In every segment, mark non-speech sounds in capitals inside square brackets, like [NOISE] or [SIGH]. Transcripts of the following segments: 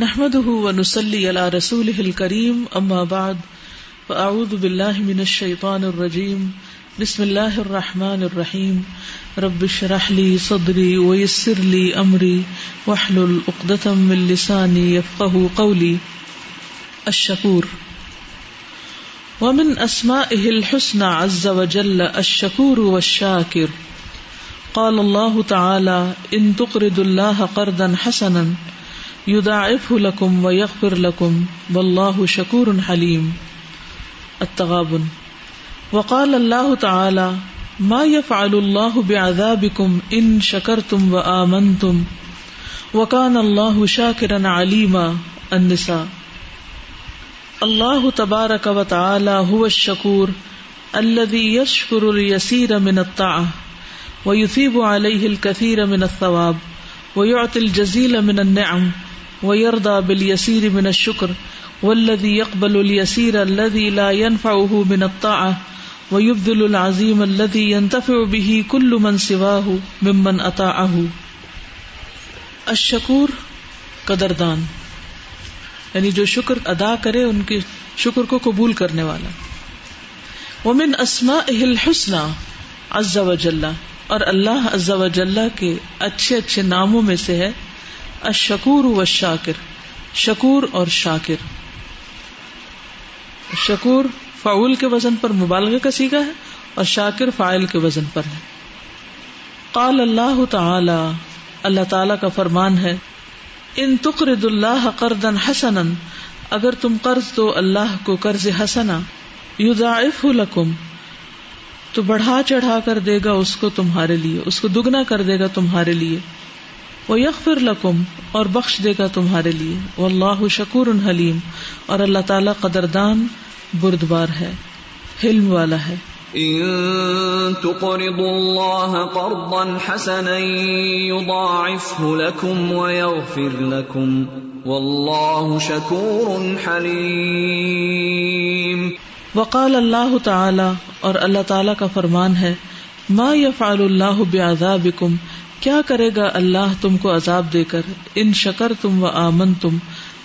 نحمده ونسلي على رسوله الكريم، أما بعد، فأعوذ بالله من الشيطان الرجيم، بسم الله الرحمن الرحيم، رب اشرح لي صدري ويسر لي أمري، واحلل عقدة من لساني يفقه قولي. الشكور. ومن أسمائه الحسنى عز وجل الشكور والشاكر. قال الله تعالى إن تقرض الله قرضا حسنا یداعف لکم و یغفر لکم واللہ شکور حلیم۔ التغابن وقال اللہ تعالی ما يفعل الله بعذابكم ان شكرتم وآمنتم وكان الله شاكرا عليما النساء۔ الله تبارك وتعالى هو الشكور الذي يشكر اليسير من الطاعة ويثيب عليه الكثير من الثواب ويعطي الجزيل من النعم ويرضى باليسير من الشكر والذي يقبل اليسير الذي لا ينفعه من الطاعة ويبذل العظيم الذي ينتفع به كل من سواه ممن أطاعه. الشکور قدردان. یعنی جو شکر ادا کرے ان کے شکر کو قبول کرنے والا. ومن اسمائه الحسنى عز وجل اور اللہ عز وجل کے اچھے اچھے ناموں میں سے ہے اشکور و شاکر شکور اور شاکر۔ شکور فعول کے وزن پر مبالغہ کا سیگا ہے اور شاکر فائل کے وزن پر ہے۔ قال اللہ تعالی اللہ تعالی کا فرمان ہے، ان تقرض اللہ قرضا حسنا، اگر تم قرض دو اللہ کو قرض حسنا یضاعف لکم، تو بڑھا چڑھا کر دے گا اس کو تمہارے لیے، اس کو دگنا کر دے گا تمہارے لیے۔ وہ یکفر لکم اور بخش دے گا تمہارے لیے۔ وہ اللہ شکور حلیم اور اللہ تعالیٰ قدردان بردبار ہے۔ حلم والا ہے۔ تقرضوا الله قرضا حسنا يضاعفه لكم ويغفر لكم۔ والله شكور حليم۔ وقال اللہ تعالی اور اللہ تعالی کا فرمان ہے ما يفعل الله بعذابكم کیا کرے گا اللہ تم کو عذاب دے کر؟ ان شکر تم و آمن تم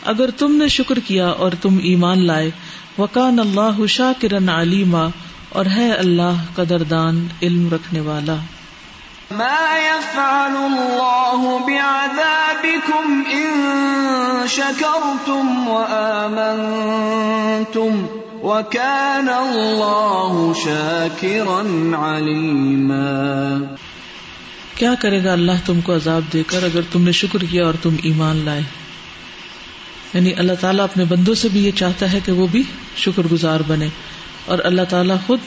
اگر تم نے شکر کیا اور تم ایمان لائے، وکان اللہ شاہ کرن علیما، اور ہے اللہ قدردان علم رکھنے والا۔ ما يفعل الله بعذابكم ان شكرتم وآمنتم وكان الله شاكرا عليما کیا کرے گا اللہ تم کو عذاب دے کر اگر تم نے شکر کیا اور تم ایمان لائے؟ یعنی اللہ تعالیٰ اپنے بندوں سے بھی یہ چاہتا ہے کہ وہ بھی شکر گزار بنے اور اللہ تعالیٰ خود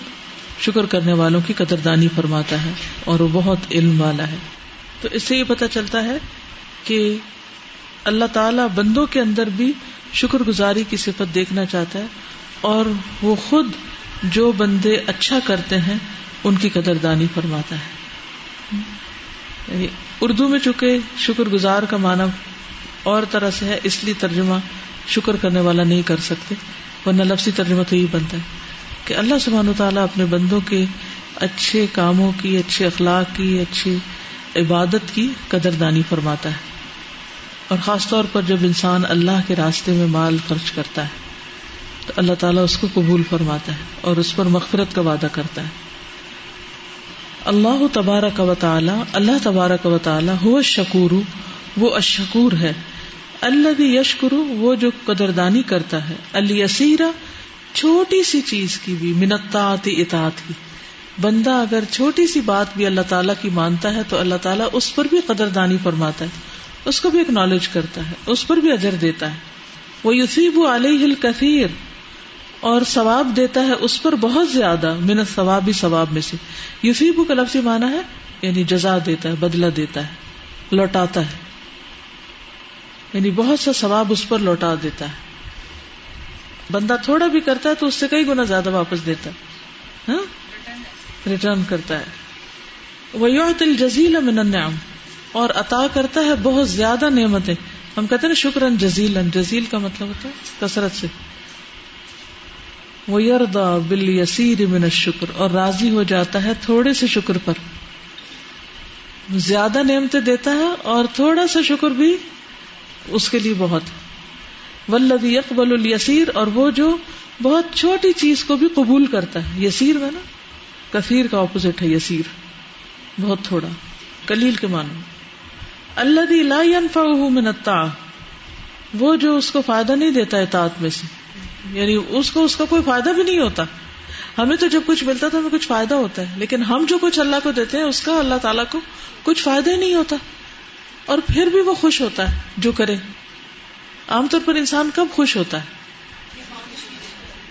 شکر کرنے والوں کی قدردانی فرماتا ہے اور وہ بہت علم والا ہے۔ تو اس سے یہ پتا چلتا ہے کہ اللہ تعالیٰ بندوں کے اندر بھی شکر گزاری کی صفت دیکھنا چاہتا ہے اور وہ خود جو بندے اچھا کرتے ہیں ان کی قدردانی فرماتا ہے۔ یعنی اردو میں چونکہ شکر گزار کا معنی اور طرح سے ہے، اس لیے ترجمہ شکر کرنے والا نہیں کر سکتے، ورنہ لفظی ترجمہ تو یہ بنتا ہے کہ اللہ سبحانہ تعالیٰ اپنے بندوں کے اچھے کاموں کی، اچھے اخلاق کی، اچھی عبادت کی قدر دانی فرماتا ہے۔ اور خاص طور پر جب انسان اللہ کے راستے میں مال خرچ کرتا ہے، تو اللہ تعالیٰ اس کو قبول فرماتا ہے اور اس پر مغفرت کا وعدہ کرتا ہے۔ اللہ تبارہ کا تعالی، اللہ تبارہ کا تعالی ہو شکور وہ اشکور ہے۔ اللہ یشکر، وہ جو قدردانی کرتا ہے۔ السیرا چھوٹی سی چیز کی بھی منتاط اطاعت کی۔ بندہ اگر چھوٹی سی بات بھی اللہ تعالیٰ کی مانتا ہے، تو اللہ تعالیٰ اس پر بھی قدردانی فرماتا ہے۔ اس کو بھی اکنالج کرتا ہے، اس پر بھی اجر دیتا ہے۔ وہ یوسیب علیہ الکثیر اور ثواب دیتا ہے اس پر بہت زیادہ منت ثواب ثواب میں سے۔ یوفیبو کا لفظ مانا ہے یعنی جزا دیتا ہے بدلا دیتا ہے، لوٹاتا ہے۔ یعنی بہت سا ثواب اس پر لوٹا دیتا ہے۔ بندہ تھوڑا بھی کرتا ہے تو اس سے کئی گنا زیادہ واپس دیتا ہے۔ ہاں؟ ریٹرن کرتا ہے۔ وہ تل جزیل من النعم۔ اور عطا کرتا ہے بہت زیادہ نعمتیں۔ ہم کہتے ہیں نا شکرن جزیل جزیل کا مطلب ہوتا ہے، کثرت سے۔ وہ یردا بل یسیر من شکر اور راضی ہو جاتا ہے تھوڑے سے شکر پر۔ زیادہ نعمتیں دیتا ہے اور تھوڑا سا شکر بھی اس کے لیے بہت۔ ولدی اقبال الیسیر اور وہ جو بہت چھوٹی چیز کو بھی قبول کرتا ہے۔ یسیر میں نا، کثیر کا اپوزٹ ہے یسیر۔ بہت تھوڑا کلیل کے معنی۔ اللہ لا ينفعه من الطاعة وہ جو اس کو فائدہ نہیں دیتا اطاعت میں سے۔ یعنی اس کو اس کا کوئی فائدہ بھی نہیں ہوتا۔ ہمیں تو جب کچھ ملتا تو ہمیں کچھ فائدہ ہوتا ہے، لیکن ہم جو کچھ اللہ کو دیتے ہیں، اس کا اللہ تعالیٰ کو کچھ فائدہ ہی نہیں ہوتا۔ اور پھر بھی وہ خوش ہوتا ہے جو کرے۔ عام طور پر انسان کب خوش ہوتا ہے؟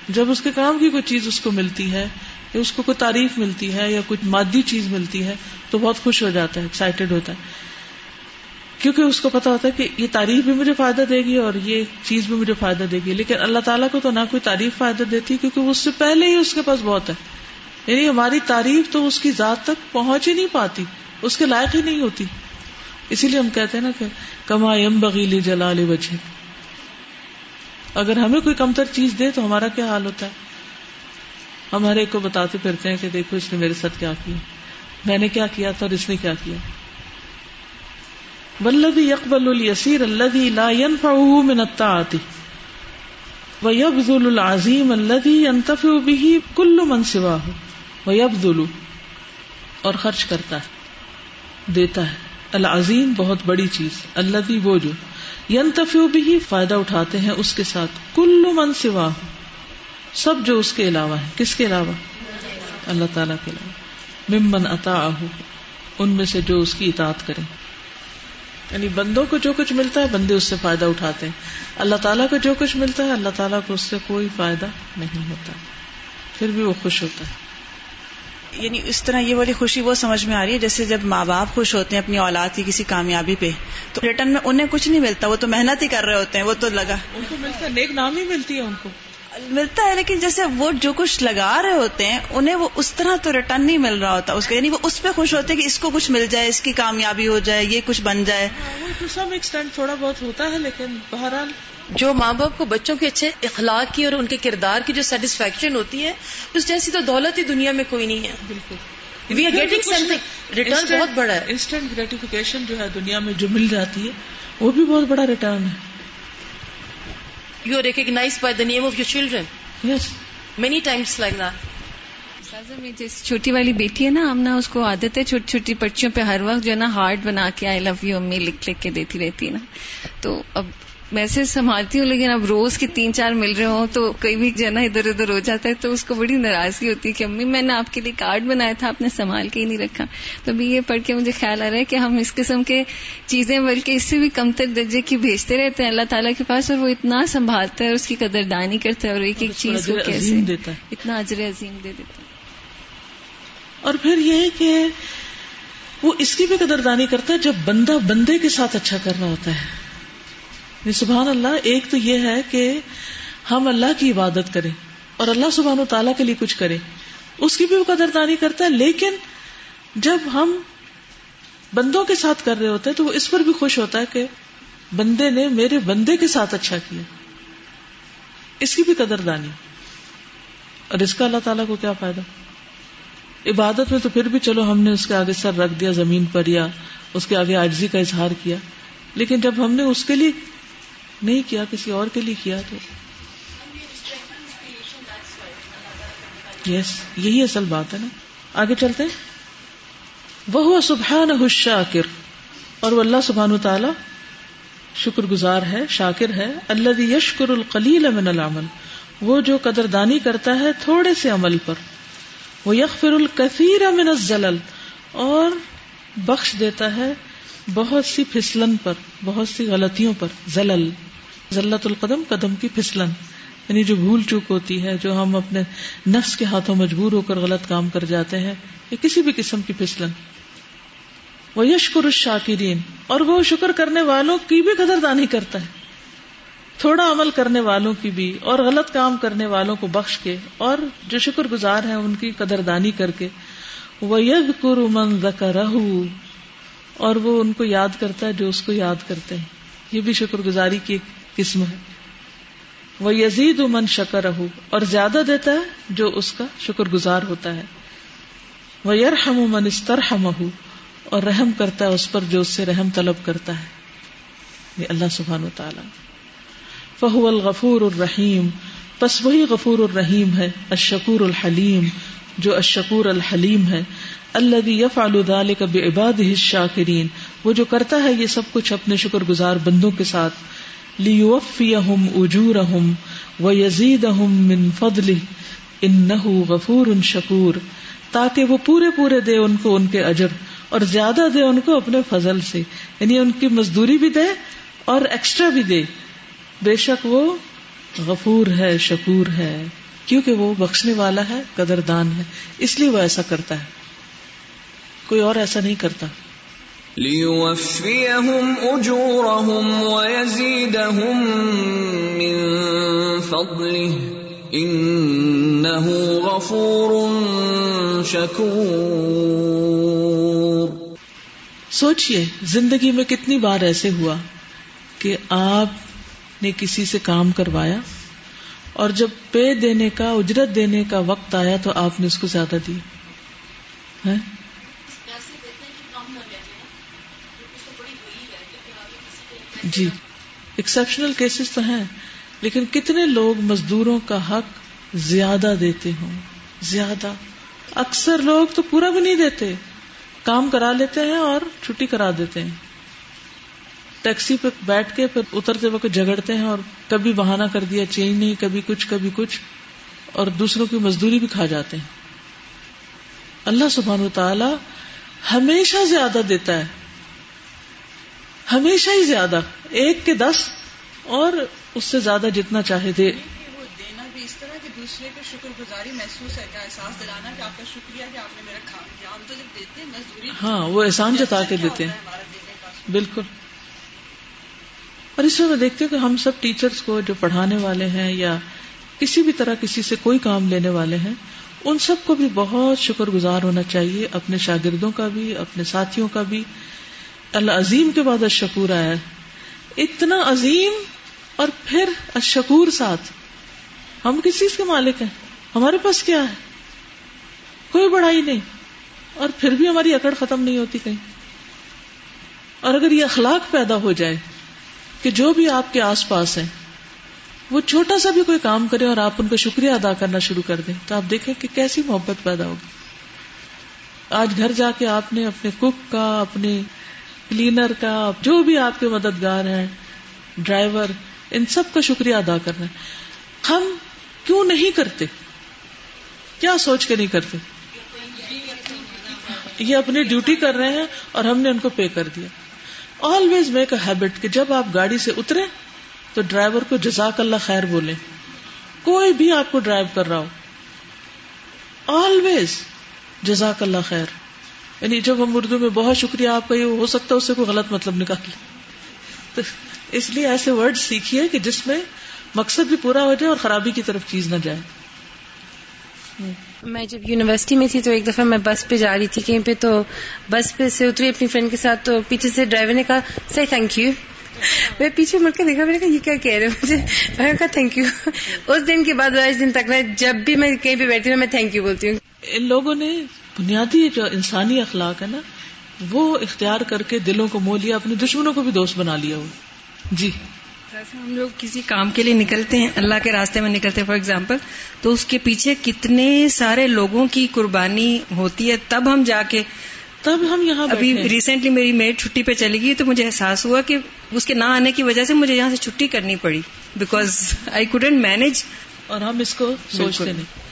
جب اس کے کام کی کوئی چیز اس کو ملتی ہے، یا اس کو کوئی تعریف ملتی ہے، یا کچھ مادی چیز ملتی ہے، تو بہت خوش ہو جاتا ہے ایکسائٹیڈ ہوتا ہے۔ کیونکہ اس کو پتا ہوتا ہے کہ یہ تعریف بھی مجھے فائدہ دے گی اور یہ چیز بھی مجھے فائدہ دے گی۔ لیکن اللہ تعالیٰ کو تو نہ کوئی تعریف فائدہ دیتی کیونکہ اس سے پہلے ہی اس کے پاس بہت ہے۔ یعنی ہماری تعریف تو اس کی ذات تک پہنچ ہی نہیں پاتی، اس کے لائق ہی نہیں ہوتی۔ اسی لیے ہم کہتے ہیں نا کہ کما یم بغیلی جلال وجہ اگر ہمیں کوئی کمتر چیز دے تو ہمارا کیا حال ہوتا ہے؟ ہم ہر ایک کو بتاتے پھرتے ہیں کہ دیکھو اس نے میرے ساتھ کیا کیا۔ میں نے کیا کیا تھا اور اس نے کیا کیا۔ ولدی اقبال السیر اللہ لا ينفعه من الطاعت ويبذل العظیم الذي ينتفع به كل من سواه. ويبذل. اور خرچ کرتا ہے، دیتا ہے. العظیم بہت بڑی چیز اللہ وہ جو ینتفع به فائدہ اٹھاتے ہیں اس کے ساتھ کل من سواه. سب جو اس کے علاوہ ہے کس کے علاوہ؟ اللہ تعالی کے علاوہ. ممن اطاعه ان میں سے جو اس کی اطاعت کریں۔ یعنی بندوں کو جو کچھ ملتا ہے بندے اس سے فائدہ اٹھاتے ہیں۔ اللہ تعالیٰ کو جو کچھ ملتا ہے اللہ تعالیٰ کو اس سے کوئی فائدہ نہیں ہوتا۔ پھر بھی وہ خوش ہوتا ہے۔ یعنی اس طرح یہ والی خوشی وہ سمجھ میں آ رہی ہے جیسے جب ماں باپ خوش ہوتے ہیں اپنی اولاد کی کسی کامیابی پہ تو ریٹرن میں انہیں کچھ نہیں ملتا وہ تو محنت ہی کر رہے ہوتے ہیں وہ تو لگا۔ ان کو ملتا نیک نام ہی ملتی ہے ان کو۔ ملتا ہے لیکن جیسے وہ جو کچھ لگا رہے ہوتے ہیں انہیں وہ اس طرح تو ریٹرن نہیں مل رہا ہوتا۔ اس کا یعنی وہ اس پہ خوش ہوتے ہیں کہ اس کو کچھ مل جائے اس کی کامیابی ہو جائے یہ کچھ بن جائے۔ سم ایکسٹینٹ تھوڑا بہت ہوتا ہے لیکن بہرحال جو ماں باپ کو بچوں کے اچھے اخلاق کی اور ان کے کردار کی جو سیٹسفیکشن ہوتی ہے اس جیسی تو دولت ہی دنیا میں کوئی نہیں ہے۔ بالکل۔ We are getting something return بہت بڑا ہے۔ انسٹنٹ گریٹیفیکیشن جو ہے دنیا میں جو مل جاتی ہے وہ بھی بہت بڑا ریٹرن ہے۔ You are recognise by the name of your children yes many times like جس چھوٹی والی بیٹی ہے نا ہم نا اس کو عادت ہے چھوٹی چھوٹی پرچیوں پہ ہر وقت جو ہے نا ہارٹ بنا کے آئی لو یو امی لکھ لکھ کے دیتی رہتی ہے نا تو اب میسج سنبھالتی ہوں لیکن اب روز کے تین چار مل رہے ہوں تو کئی بھی جنا ادھر ادھر ہو جاتا ہے تو اس کو بڑی ناراضگی ہوتی ہے کہ امی میں نے آپ کے لیے کارڈ بنایا تھا آپ نے سنبھال کے ہی نہیں رکھا۔ تو ابھی یہ پڑھ کے مجھے خیال آ رہا ہے کہ ہم اس قسم کے چیزیں بلکہ اس سے بھی کمتر درجے کی بھیجتے رہتے ہیں۔ اللہ تعالیٰ کے پاس اور وہ اتنا سنبھالتا ہے اور اس کی قدردانی کرتا ہے اور ایک ایک چیز کو کیسے اتنا اجر عظیم دے دیتا ہے۔ اور پھر یہ کہ وہ اس کی بھی قدردانی کرتا ہے جب بندہ بندے کے ساتھ اچھا کر رہا ہوتا ہے۔ یعنی سبحان اللہ، ایک تو یہ ہے کہ ہم اللہ کی عبادت کریں اور اللہ سبحان و تعالیٰ کے لیے کچھ کرے اس کی بھی وہ قدردانی کرتا ہے، لیکن جب ہم بندوں کے ساتھ کر رہے ہوتے ہیں تو وہ اس پر بھی خوش ہوتا ہے کہ بندے نے میرے بندے کے ساتھ اچھا کیا۔ اس کی بھی قدردانی۔ اور اس کا اللہ تعالیٰ کو کیا فائدہ؟ عبادت میں تو پھر بھی چلو، ہم نے اس کے آگے سر رکھ دیا، زمین پر یا اس کے آگے آجزی کا اظہار کیا۔ لیکن جب ہم نے اس کے لیے نہیں کیا، کسی اور کے لیے کیا تو؟ یس یہی اصل بات ہے نا۔ آگے چلتے وہ سبحان شاکر اور وہ اللہ سبحان تعالی شکر گزار ہے، شاکر ہے۔ اللہ یشکر القلیل من العمل، وہ جو قدر دانی کرتا ہے تھوڑے سے عمل پر۔ وہ یکفر الکثیر من الزلل، اور بخش دیتا ہے بہت سی پھسلن پر، بہت سی غلطیوں پر۔ زلل۔ ذلت القدم، قدم کی پھسلن۔ یعنی جو بھول چوک ہوتی ہے، جو ہم اپنے نفس کے ہاتھوں مجبور ہو کر غلط کام کر جاتے ہیں یا کسی بھی قسم کی پھسلن۔ وہ یشکر الشاکرین اور وہ شکر کرنے والوں کی بھی قدر دانی کرتا ہے۔ تھوڑا عمل کرنے والوں کی بھی اور غلط کام کرنے والوں کو بخش کے اور جو شکر گزار ہیں، ان کی قدر دانی کر کے۔ وہ یگ من اور وہ ان کو یاد کرتا ہے جو اس کو یاد کرتے ہیں۔ یہ بھی شکر گزاری کی ایک قسم ہے۔ وہ یزید من شکر رہو اور زیادہ دیتا ہے جو اس کا شکر گزار ہوتا ہے۔ وہ یرحم من استرحم اور رحم کرتا ہے اس پر جو اس سے رحم طلب کرتا ہے۔ یہ اللہ سبحان و تعالی فہو الغفور الرحیم، پس وہی غفور الرحیم ہے، الشکور الحلیم، جو الشکور الحلیم ہے۔ اللہ یفعل ذلك بعباده الشاکرین، وہ جو کرتا ہے یہ سب کچھ اپنے شکر گزار بندوں کے ساتھ۔ لیوفیہم اجورہم ویزیدہم من فضلہ انہ غفور شکور تاکہ وہ پورے پورے دے ان کو ان کے اجر اور زیادہ دے ان کو اپنے فضل سے یعنی ان کی مزدوری بھی دے اور ایکسٹرا بھی دے بے شک وہ غفور ہے، شکور ہے۔ کیونکہ وہ بخشنے والا ہے، قدردان ہے۔ اس لیے وہ ایسا کرتا ہے۔ کوئی اور ایسا نہیں کرتا۔ لِيُوَفِّيَهُمْ أُجُورَهُمْ وَيَزِيدَهُمْ مِنْ فَضْلِهِ. إِنَّهُ غَفُورٌ شَكُورٌ. سوچئے زندگی میں کتنی بار ایسے ہوا کہ آپ نے کسی سے کام کروایا اور جب پے دینے کا، اجرت دینے کا وقت آیا تو آپ نے اس کو زیادہ دیا جی ایکسپشنل کیسز تو ہیں، لیکن کتنے لوگ مزدوروں کا حق زیادہ دیتے ہوں؟ زیادہ۔ اکثر لوگ تو پورا بھی نہیں دیتے۔ کام کرا لیتے ہیں اور چھٹی کرا دیتے ہیں۔ ٹیکسی پہ بیٹھ کے پھر اترتے وقت جھگڑتے ہیں اور کبھی بہانہ کر دیا چینج نہیں، کبھی کچھ کبھی کچھ۔ اور دوسروں کی مزدوری بھی کھا جاتے ہیں۔ اللہ سبحان و تعالی ہمیشہ زیادہ دیتا ہے۔ ہمیشہ ہی زیادہ ایک کے دس اور اس سے زیادہ جتنا چاہے دے دینا بھی اس طرح کہ دوسرے کو شکر گزاری محسوس ہے کا احساس دلانا کہ آپ کا شکریہ کہ آپ نے میرا کام کیا؟ ہم تو جب دیتے ہیں مزدوری ہاں وہ احسان جتا کے دیتے ہیں۔ بالکل۔ اور اس میں دیکھتی ہوں کہ ہم سب ٹیچرز کو جو پڑھانے والے ہیں یا کسی بھی طرح کسی سے کوئی کام لینے والے ہیں ان سب کو بھی بہت شکر گزار ہونا چاہیے اپنے شاگردوں کا بھی اپنے ساتھیوں کا بھی۔ اللہ عظیم کے بعد اشکور آیا ہے۔ اتنا عظیم اور پھر اشکور ساتھ۔ ہم کس چیز کے مالک ہیں؟ ہمارے پاس کیا ہے؟ کوئی بڑائی نہیں۔ اور پھر بھی ہماری اکڑ ختم نہیں ہوتی کہیں۔ اور اگر یہ اخلاق پیدا ہو جائے کہ جو بھی آپ کے آس پاس ہیں، وہ چھوٹا سا بھی کوئی کام کرے اور آپ ان کا شکریہ ادا کرنا شروع کر دیں، تو آپ دیکھیں کہ کیسی محبت پیدا ہوگی۔ آج گھر جا کے آپ نے اپنے کک کا، اپنے کلینر کا جو بھی آپ کے مددگار ہیں، ڈرائیور، ان سب کا شکریہ ادا کرنا۔ ہے ہم کیوں نہیں کرتے؟ کیا سوچ کے نہیں کرتے؟ یہ اپنی ڈیوٹی کر رہے ہیں اور ہم نے ان کو پے کر دیا۔ آلویز میک اے ہیبٹ کہ جب آپ گاڑی سے اترے تو ڈرائیور کو جزاک اللہ خیر بولے کوئی بھی آپ کو ڈرائیو کر رہا ہو۔ آلویز جزاک اللہ خیر۔ یعنی جب ہم اردو میں بہت شکریہ، آپ کا یہ ہو سکتا ہے، اس سے کوئی غلط مطلب نکال تو اس لیے ایسے ورڈ سیکھیے کہ جس میں مقصد بھی پورا ہو جائے اور خرابی کی طرف چیز نہ جائے۔ میں جب یونیورسٹی میں تھی تو ایک دفعہ میں بس پہ جا رہی تھی کہیں پہ، تو بس پہ سے اتری اپنی فرینڈ کے ساتھ، تو پیچھے سے ڈرائیور نے کہا سی تھینک یو میں پیچھے مڑ کے دیکھا، میں نے کہا، یہ کیا کہہ رہے مجھے؟ میں نے کہا تھینک یو [LAUGHS] اس دن کے بعد دن تک میں، جب بھی میں کہیں پہ بیٹھی ہوں، میں تھینک یو بولتی ہوں۔ ان لوگوں نے بنیادی جو انسانی اخلاق ہے نا وہ اختیار کر کے دلوں کو مو لیا اپنے دشمنوں کو بھی دوست بنا لیا وہ۔ جی۔ جیسے ہم لوگ کسی کام کے لیے نکلتے ہیں اللہ کے راستے میں نکلتے ہیں فار ایگزامپل تو اس کے پیچھے کتنے سارے لوگوں کی قربانی ہوتی ہے تب ہم جا کے تب ہم یہاں ابھی۔ ریسنٹلی میری میڈ چھٹی پہ چلی گئی تو مجھے احساس ہوا کہ اس کے نہ آنے کی وجہ سے مجھے یہاں سے چھٹی کرنی پڑی بیکاز آئی کوڈنٹ مینج اور ہم اس کو سوچتے نہیں۔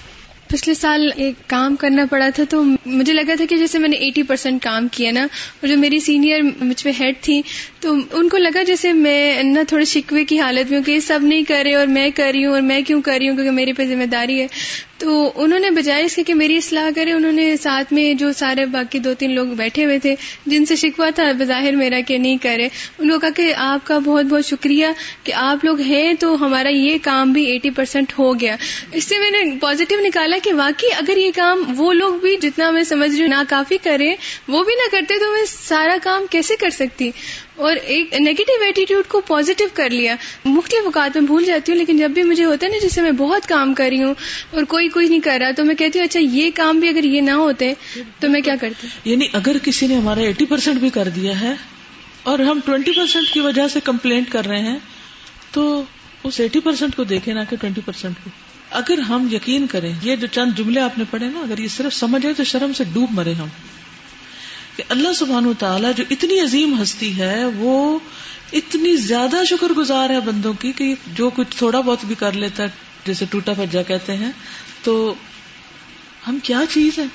پچھلے سال ایک کام کرنا پڑا تھا تو مجھے لگا تھا کہ جیسے میں نے ایٹی پرسینٹ کام کیا نا، اور جو میری سینئر مجھ پہ ہیڈ تھی، تو ان کو لگا جیسے میں نا تھوڑے شکوے کی حالت میں ہوں کہ یہ سب نہیں کر رہے اور میں کر رہی ہوں اور میں کیوں کر رہی ہوں کیونکہ میرے پہ ذمہ داری ہے۔ تو انہوں نے بجائے اس کے کہ میری اصلاح کرے، انہوں نے ساتھ میں جو سارے باقی دو تین لوگ بیٹھے ہوئے تھے، جن سے شکوا تھا، بظاہر میرا کہ نہیں کرے۔ ان کو کہا کہ آپ کا بہت بہت شکریہ کہ آپ لوگ ہیں تو ہمارا یہ کام بھی ایٹی پرسینٹ ہو گیا۔ اس سے میں نے پازیٹو نکالا کہ واقعی اگر یہ کام وہ لوگ بھی جتنا میں سمجھ رہی ہوں ناکافی کرے وہ بھی نہ کرتے تو میں سارا کام کیسے کر سکتی؟ اور ایک نیگیٹو ایٹیٹیوڈ کو پازیٹو کر لیا۔ مختلف اوقات میں بھول جاتی ہوں، لیکن جب بھی مجھے ہوتا ہے نا جس سے میں بہت کام کر رہی ہوں اور کوئی کوئی نہیں کر رہا، تو میں کہتی ہوں اچھا یہ کام بھی اگر یہ نہ ہوتے تو میں کیا کرتی؟ یعنی اگر کسی نے ہمارا ایٹی پرسینٹ بھی کر دیا ہے اور ہم ٹوینٹی پرسینٹ کی وجہ سے کمپلینٹ کر رہے ہیں، تو اس ایٹی پرسینٹ کو دیکھے نہ کہ ٹوینٹی پرسینٹ کو۔ اگر ہم یقین کریں، یہ جو چند جملے آپ نے پڑھے نا، اگر یہ صرف سمجھے تو شرم سے ڈوب مرے ہم۔ کہ اللہ سبحان و تعالیٰ جو اتنی عظیم ہستی ہے، وہ اتنی زیادہ شکر گزار ہے بندوں کی کہ جو کچھ تھوڑا بہت بھی کر لیتا ہے، جیسے ٹوٹا پجا کہتے ہیں، تو ہم کیا چیز ہے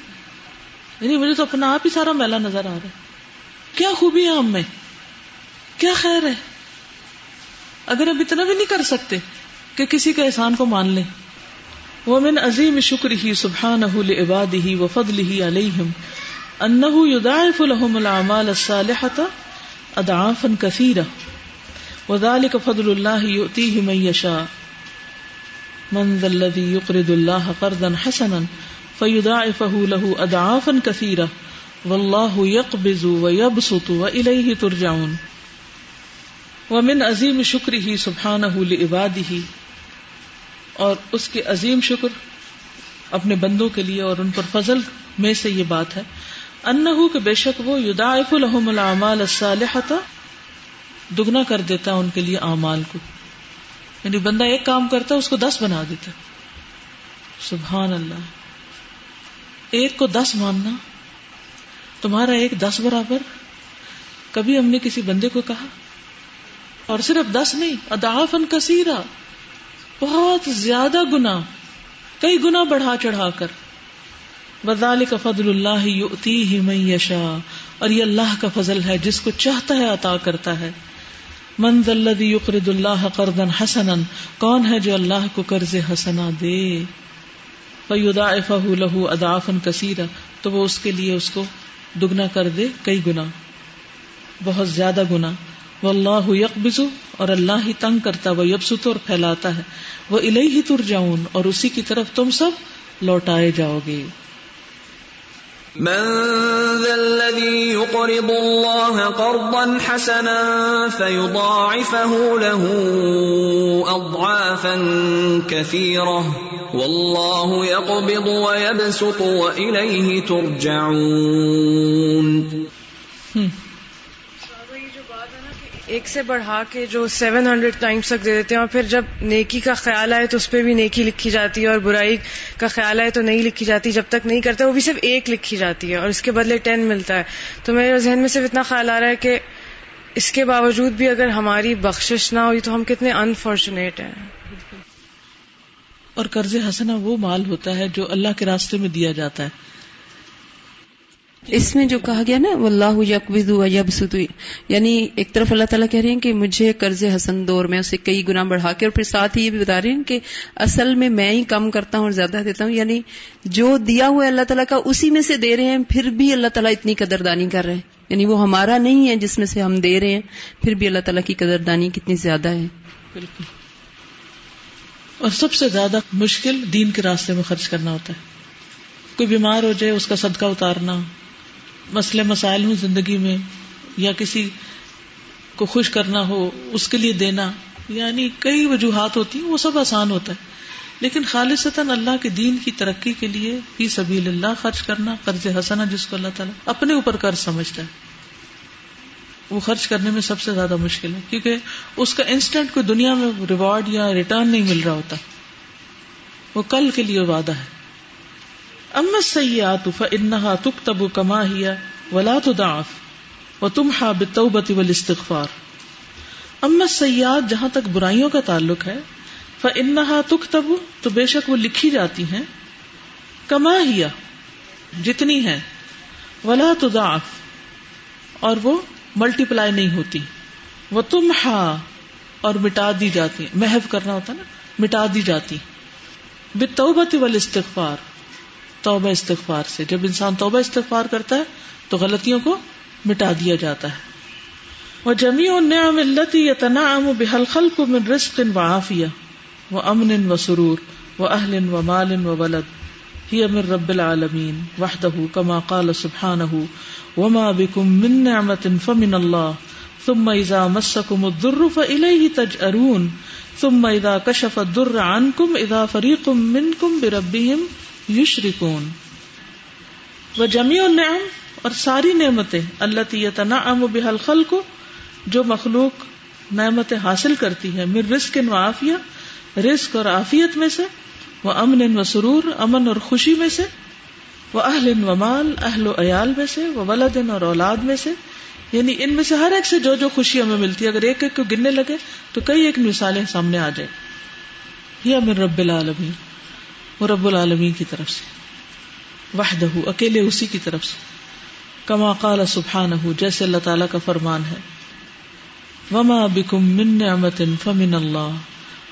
یعنی مجھے تو اپنا آپ ہی سارا میلہ نظر آ رہا ہے۔ کیا خوبی ہے ہم میں؟ کیا خیر ہے؟ اگر ہم اتنا بھی نہیں کر سکتے کہ کسی کے احسان کو مان لیں۔ وہ من عظیم شکر ہی سبحان عباد ہی و فضل ہی علیہم انہ یدائف لهم الاعمال الصالحة اضعافا كثيرة وذلك فضل الله يؤتيه من يشاء من ذا الذي يقرض الله قرضا حسنا فيضاعفه له اضعافا كثيرة والله يقبض ويبسط واليه ترجعون. ومن عظیم شکر ہی سبحان عبادی ہی اور اس کے عظیم شکر اپنے بندوں کے لیے اور ان پر فضل میں سے یہ بات ہے انہو کہ بے شک وہ یدائف لهم الاعمال الصالحة دگنا کر دیتا ہے ان کے لیے اعمال کو۔ یعنی بندہ ایک کام کرتا ہے، اس کو دس بنا دیتا سبحان اللہ ایک کو دس ماننا، تمہارا ایک دس برابر۔ کبھی ہم نے کسی بندے کو کہا، اور صرف دس نہیں ادافن کثیرہ، بہت زیادہ گنا کئی گنا بڑھا چڑھا کر۔ بدال کا فضل اللہ ہی میں یشا اور یہ اللہ کا فضل ہے جس کو چاہتا ہے، عطا کرتا ہے۔ منز یقرد اللہ قرضن حسن کون ہے جو اللہ کو قرض حسنا دے؟ فیدا لہو ادافن کثیرہ، تو وہ اس کے لیے اس کو دگنا کر دے، کئی گنا بہت زیادہ گنا وہ اللہ یکبزو اور اللہ ہی تنگ کرتا، وہ یبسط اور پھیلاتا ہے۔ وہ الہی ہی تر جاؤن اور اسی کی طرف تم سب لوٹائے جاؤ گے۔ من ذا الذي يقرض الله قرضا حسنا فيضاعفه له اضعافا كثيره والله يقبض ويبسط واليه ترجعون. Hmm. ایک سے بڑھا کے جو سیون ہنڈریڈ ٹائمس تک دے دیتے ہیں اور پھر جب نیکی کا خیال آئے تو اس پہ بھی نیکی لکھی جاتی ہے اور برائی کا خیال آئے تو نہیں لکھی جاتی جب تک نہیں کرتے وہ بھی صرف ایک لکھی جاتی ہے اور اس کے بدلے ٹین ملتا ہے تو میرے ذہن میں صرف اتنا خیال آ رہا ہے کہ اس کے باوجود بھی اگر ہماری بخشش نہ ہوئی تو ہم کتنے انفارچونیٹ ہیں۔ اور قرض حسنا وہ مال ہوتا ہے جو اللہ کے راستے میں دیا جاتا ہے۔ اس میں جو کہا گیا نا اللہ یب یعنی ایک طرف اللہ تعالیٰ کہہ رہے ہیں کہ مجھے قرض حسن دور، میں اسے کئی گنا بڑھا کے، اور پھر ساتھ ہی یہ بھی بتا رہے ہیں کہ اصل میں میں ہی کم کرتا ہوں اور زیادہ دیتا ہوں یعنی جو دیا ہوا اللہ تعالیٰ کا اسی میں سے دے رہے ہیں، پھر بھی اللہ تعالیٰ اتنی قدردانی کر رہے ہیں۔ یعنی وہ ہمارا نہیں ہے جس میں سے ہم دے رہے ہیں، پھر بھی اللہ تعالیٰ کی قدردانی کتنی زیادہ ہے۔ بالکل۔ اور سب سے زیادہ مشکل دین کے راستے میں خرچ کرنا ہوتا ہے۔ کوئی بیمار ہو جائے، اس کا صدقہ اتارنا۔ مسئلے مسائل ہوں زندگی میں، یا کسی کو خوش کرنا ہو، اس کے لیے دینا یعنی کئی وجوہات ہوتی ہیں، وہ سب آسان ہوتا ہے۔ لیکن خالصتاً اللہ کے دین کی ترقی کے لیے فی سبیل اللہ خرچ کرنا، قرض حسنا جس کو اللہ تعالیٰ اپنے اوپر قرض سمجھتا ہے، وہ خرچ کرنے میں سب سے زیادہ مشکل ہے۔ کیونکہ اس کا انسٹنٹ کوئی دنیا میں ریوارڈ یا ریٹرن نہیں مل رہا ہوتا۔ وہ کل کے لیے وعدہ ہے۔ اما سیات فانها تكتب كما هي ولا تضاعف وتمحى بالتوبه والاستغفار. اما سیات جہاں تک برائیوں کا تعلق ہے فانها تكتب تو بے شک وہ لکھی جاتی ہیں، کما ہیا جتنی ہے ولا تضاعف اور وہ ملٹی پلائی نہیں ہوتی وہ تم ہا اور مٹا دی جاتی محو کرنا ہوتا نا، مٹا دی جاتی بتوبت والاستغفار توبہ استغفار سے۔ جب انسان توبہ استغفار کرتا ہے تو غلطیوں کو مٹا دیا جاتا ہے۔ وہ جمی النعم التي يتنعم بها الخلق من رزق وعافية وأمن وسرور وأهل ومال وولد هي من رب العالمين وحده كما قال سبحانه وما بكم من نعمة فمن الله ثم إذا مسكم الضر فإليه تجأرون ثم إذا كشف الضر عنكم إذا فريق منكم بربهم یشرکون، وہ جمی النعم اور ساری نعمتیں اللہ تنعم بها الخلق، جو مخلوق نعمتیں حاصل کرتی ہے میر رسک ان وافیہ رسک اور عافیت میں سے، وہ امن و سرور، امن اور خوشی میں سے، وہ اہل و مال، اہل و عیال میں سے، وہ ولادن اور اولاد میں سے یعنی ان میں سے ہر ایک سے جو جو خوشی ہمیں ملتی ہے، اگر ایک ایک کو گننے لگے، تو کئی ایک مثالیں سامنے آ جائے یا من رب العالمین۔ وہ رب العالمین کی طرف سے۔ وحدہ، اکیلے اسی کی طرف سے۔ کما قال سبحانہ، جیسے اللہ تعالیٰ کا فرمان ہے۔ وما بکم من نعمت فمن اللہ۔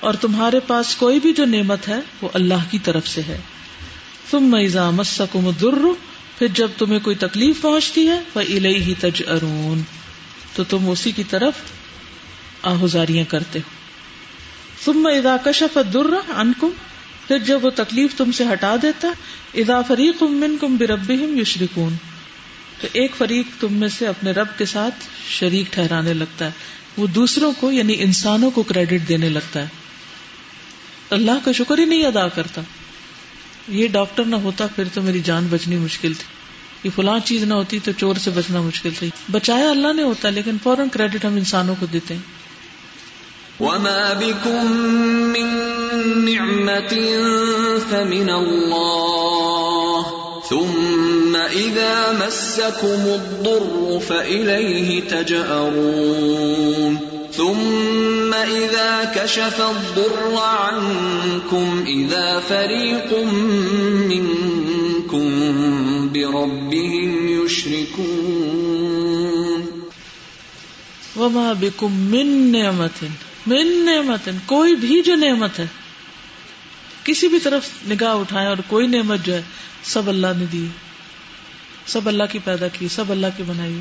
اور تمہارے پاس کوئی بھی جو نعمت ہے، وہ اللہ کی طرف سے ہے۔ ثم اذا مسکم الضر، پھر جب تمہیں کوئی تکلیف پہنچتی ہے وہ الہی ہی تج ارون تو تم اسی کی طرف آہذاریاں کرتے ہو۔ ثم اذا کشف الضر عنکم پھر جب وہ تکلیف تم سے ہٹا دیتا، اذا فریق منکم بربہم یشرکون۔ تو ایک فریق تم میں سے اپنے رب کے ساتھ شریک ٹھہرانے لگتا ہے۔ وہ دوسروں کو یعنی انسانوں کو کریڈٹ دینے لگتا ہے۔ اللہ کا شکر ہی نہیں ادا کرتا۔ یہ ڈاکٹر نہ ہوتا، پھر تو میری جان بچنی مشکل تھی۔ یہ فلاں چیز نہ ہوتی تو چور سے بچنا مشکل تھی۔ بچایا اللہ نے ہوتا، لیکن فوراً کریڈٹ ہم انسانوں کو دیتے ہیں۔ وما بكم من نعمة فمن الله ثم إذا مسكم الضر فإليه تجأرون ثم إذا كشف الضر عنكم إذا فريق منكم بربهم يشركون وما بكم من نعمت من نعمت کوئی بھی جو نعمت ہے، کسی بھی طرف نگاہ اٹھائے اور کوئی نعمت جو ہے، سب اللہ نے دی۔ سب اللہ کی پیدا کی، سب اللہ کی بنائی۔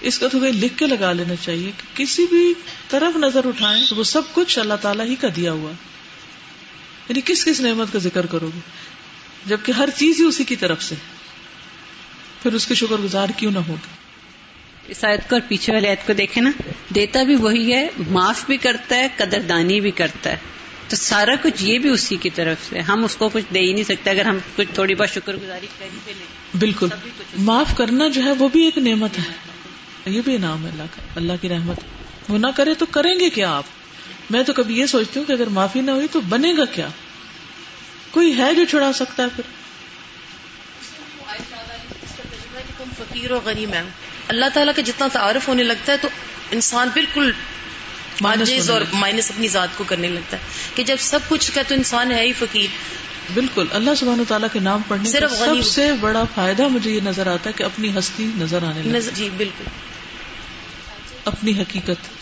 اس کا تو کوئی لکھ کے لگا لینا چاہیے کہ کسی بھی طرف نظر اٹھائیں تو وہ سب کچھ اللہ تعالیٰ ہی کا دیا ہوا۔ یعنی کس کس نعمت کا ذکر کرو گے؟ جبکہ ہر چیز ہی اسی کی طرف سے۔ پھر اس کے شکر گزار کیوں نہ ہوگا اس آیت کو اور پیچھے والے آیت کو دیکھیں نا دیتا بھی وہی ہے معاف بھی کرتا ہے قدردانی بھی کرتا ہے۔ تو سارا کچھ یہ بھی اسی کی طرف سے ہم اس کو کچھ دے ہی نہیں سکتے اگر ہم کچھ تھوڑی بہت شکر گزاری کر ہی لیں۔ بالکل۔ معاف کرنا جو ہے وہ بھی ایک نعمت ہے۔ یہ بھی انعام ہے اللہ کا اللہ کی رحمت۔ وہ نہ کرے تو کریں گے کیا آپ؟ میں تو کبھی یہ سوچتی ہوں کہ اگر معافی نہ ہوئی تو بنے گا کیا؟ کوئی ہے جو چھڑا سکتا ہے پھر؟ فقیر و غریب ہے اللہ تعالیٰ کا جتنا تعارف ہونے لگتا ہے تو انسان بالکل ماجز اور مائنس اپنی ذات کو کرنے لگتا ہے کہ جب سب کچھ کا تو انسان ہے ہی فقیر۔ بالکل اللہ سبحانہ تعالیٰ کے نام پڑھنے صرف غنی- سب سے بڑا فائدہ مجھے یہ نظر آتا ہے کہ اپنی ہستی نظر آنے لگتی نظر- جی بالکل۔ اپنی حقیقت۔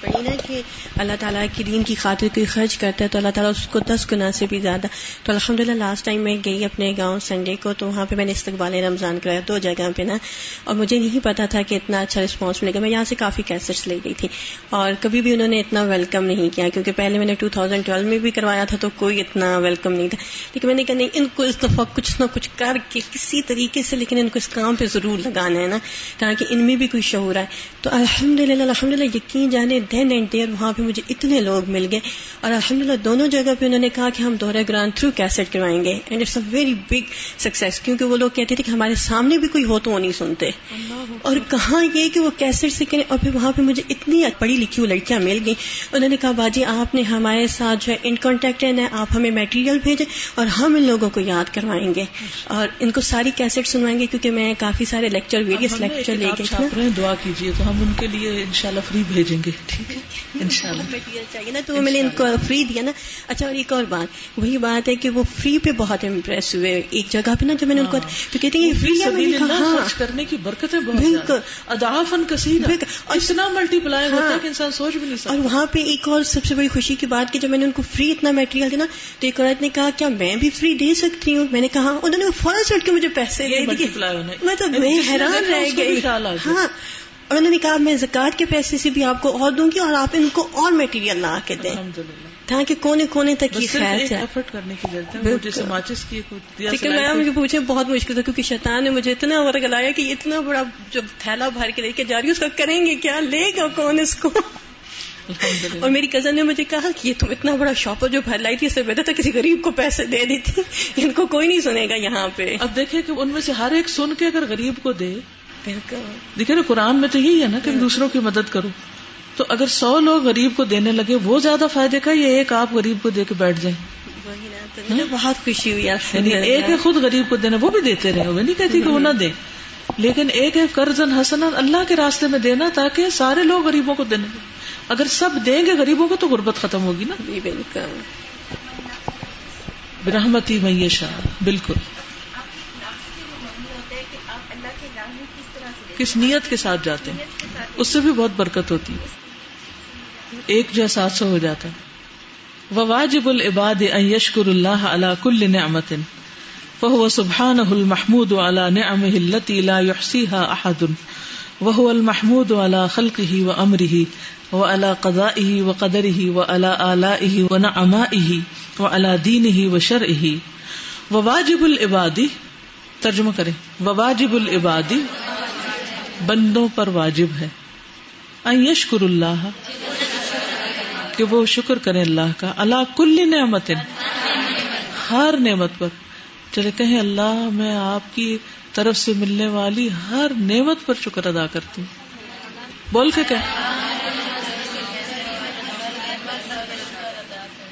پڑھی نا کہ اللہ تعالیٰ کی دین کی خاطر کوئی خرچ کرتا ہے تو اللہ تعالیٰ اس کو دس گنا سے بھی زیادہ تو الحمد للہ لاسٹ ٹائم میں گئی اپنے گاؤں سنڈے کو تو وہاں پہ میں نے استقبال رمضان کرایا، دو جگہ پہ نا۔ اور مجھے نہیں پتا تھا کہ اتنا اچھا رسپانس ملے گا۔ میں یہاں سے کافی کیسٹس لے گئی تھی۔ اور کبھی بھی انہوں نے اتنا ویلکم نہیں کیا، کیونکہ پہلے میں نے ٹو تھاؤزینڈ ٹویلو میں بھی کروایا تھا تو کوئی اتنا ویلکم نہیں تھا۔ لیکن میں نے کہا، نہیں، ان کو اس دفعہ کچھ نہ کچھ کر کے کسی طریقے سے، لیکن ان کو اس کام پہ ضرور لگانا ہے نا، تاکہ ان میں بھی کوئی شعور آئے۔ تو الحمد للہ الحمد للہ یقین جانے دین اینڈ دیئر وہاں پہ مجھے اتنے لوگ مل گئے اور الحمد للہ دونوں جگہ پہ انہوں نے کہا کہ ہم دورہ گران تھرو کیسٹ کروائیں گے and it's a very big success کیونکہ وہ لوگ کہتے تھے کہ ہمارے سامنے بھی کوئی ہو تو وہ نہیں سنتے اور کہاں یہ کہ وہ کیسٹ سے کریں اور پھر وہاں پہ مجھے اتنی پڑھی لکھی ہوئی لڑکیاں مل گئی انہوں نے کہا باجی آپ نے ہمارے ساتھ جو ہے ان کانٹیکٹ ہے آپ ہمیں میٹیریل بھیجیں اور ہم ان لوگوں کو یاد کروائیں گے اور ان کو ساری کیسٹ سنوائیں گے کیونکہ میں کافی سارے لیکچر ویریس لیکچر لے ہیں دعا کیجیے تو ہم ان کے لیے انشاءاللہ فری بھیجیں گے۔ مٹیریل چاہیے نا تو وہ میں نے ان کو فری دیا نا۔ اچھا اور ایک اور بات۔ وہی بات ہے کہ وہ فری پہ بہت امپریس ہوئے۔ ایک جگہ پہ نا جب میں نے ان کو تو کہتے ہیں فری ہے ہاں۔ کرنے کی برکتیں بہت بالکل۔ اور اتنا ملٹی پلائی ہوتا ہے ہاں۔ کہ انسان سوچ بھی نہیں اور سکتا۔ وہاں پہ ایک اور سب سے بڑی خوشی کی بات کہ جب میں نے ان کو فری اتنا میٹیریل دیا نا تو ایک عورت نے کہا کیا میں بھی فری دے سکتی ہوں؟ میں نے کہا انہوں نے فوراً چڑھ کے مجھے پیسے دے دیے۔ [LAUGHS] ہے۔ مطلب میں حیران رہ گئی۔ ہاں۔ اور انہوں نے کہا میں زکات کے پیسے سے بھی آپ کو اور دوں گی اور آپ ان کو اور میٹیریل لا کے دیں۔ تاکہ کونے کونے تک یہ خیر ایفرٹ کرنے کی ضرورت ہے لیکن میں مجھے پوچھے بہت مشکل تھا کیونکہ شیطان نے مجھے اتنا ورگ لایا کہ اتنا بڑا جب تھیلا بھر کے لے کے جا رہی اس کا کریں گے کیا؟ لے گا کون اس کو؟ اور میری کزن نے مجھے کہا کہ یہ تم اتنا بڑا شاپر جو بھر لائی تھی اس سے بہتر تھا کسی غریب کو پیسے دے دیتی۔ ان کو کوئی نہیں سنے گا یہاں پہ۔ اب دیکھیں کہ ان میں سے ہر ایک سن کے اگر غریب کو دے دیکھیں نا قرآن میں تو یہی ہے نا کہ دوسروں کی مدد کرو۔ تو اگر سو لوگ غریب کو دینے لگے وہ زیادہ فائدے کا یا ایک آپ غریب کو دے کے بیٹھ جائیں؟ بہت خوشی ہوئی یعنی ایک ہے خود غریب کو دینا وہ بھی دیتے رہے وہ نہیں کہتی کہ وہ نہ دے۔ لیکن ایک ہے قرض حسن اللہ کے راستے میں دینا تاکہ سارے لوگ غریبوں کو دینے۔ اگر سب دیں گے غریبوں کو تو غربت ختم ہوگی نا۔ جی، بالکل۔ برہمتی میشا بالکل۔ کس نیت کے ساتھ جاتے ہیں؟ اس سے بھی بہت برکت ہوتی ہے۔ ایک جو سات سو ہو جاتا۔ ہے وواجب العباد ان يشكر الله على كل نعمة۔ فهو سبحانه المحمود على نعمه التي لا يحصيها احد وهو المحمود على خلقه وامره وعلى قضائه وقدره وعلى آلائه ونعمائه وعلى دينه وشرعه۔ وواجب العباد، ترجمہ کریں۔ وواجب العباد بندوں پر واجب ہے۔ یشکر اللہ کہ وہ شکر کریں اللہ کا۔ اللہ کل نعمت، ہر نعمت پر۔ چلے کہیں اللہ، میں آپ کی طرف سے ملنے والی ہر نعمت پر شکر ادا کرتی ہوں۔ بول کے کہ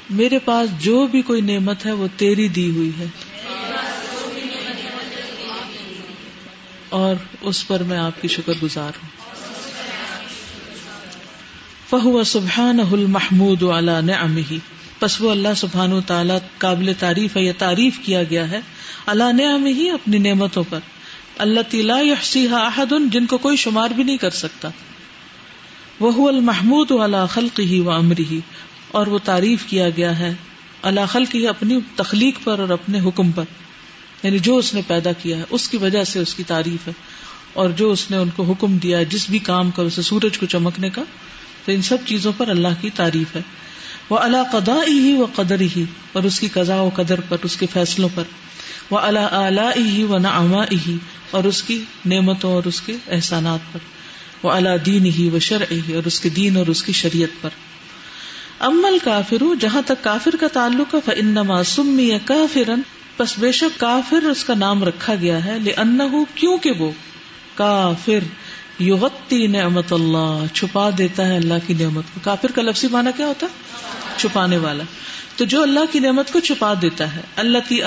میرے پاس جو بھی کوئی نعمت ہے، وہ تیری دی ہوئی ہے۔ اور اس پر میں آپ کی شکر گزار ہوں۔ فہو سبحان المحمود والا نعمه پس وہ اللہ سبحان و تعالیٰ قابل تعریف ہے یا تعریف کیا گیا ہے۔ اللہ نعمه اپنی نعمتوں پر۔ اللہ تلا یحسیها احد جن کو کوئی شمار بھی نہیں کر سکتا۔ وہ المحمود والا خلقه و امره اور وہ تعریف کیا گیا ہے اللہ خلق ہی اپنی تخلیق پر اور اپنے حکم پر۔ یعنی جو اس نے پیدا کیا ہے، اس کی وجہ سے اس کی تعریف ہے۔ اور جو اس نے ان کو حکم دیا ہے، جس بھی کام کا اسے سورج کو چمکنے کا، تو ان سب چیزوں پر اللہ کی تعریف ہے۔ وہ اللہ قدا ہی و قدر ہی اور اس کی قضاء و قدر پر، اس کے فیصلوں پر۔ وہ اللہ اعلیٰ ہی و نعما ہی اور اس کی نعمتوں اور اس کے احسانات پر۔ وہ اللہ دین ہی و شرع ہی اور اس کے دین اور اس کی شریعت پر۔ امل کافر جہاں تک کافر کا تعلق ہے فنما سمی کافرن بس بے شک کافر اس کا نام رکھا گیا ہے لے ان کیوں کہ وہ کافر یوغتی نعمت اللہ، چھپا دیتا ہے اللہ کی نعمت کو۔ کافر کا لفظی مانا کیا ہوتا؟ ہے چھپانے والا۔ تو جو اللہ کی نعمت کو چھپا دیتا ہے اللہ کی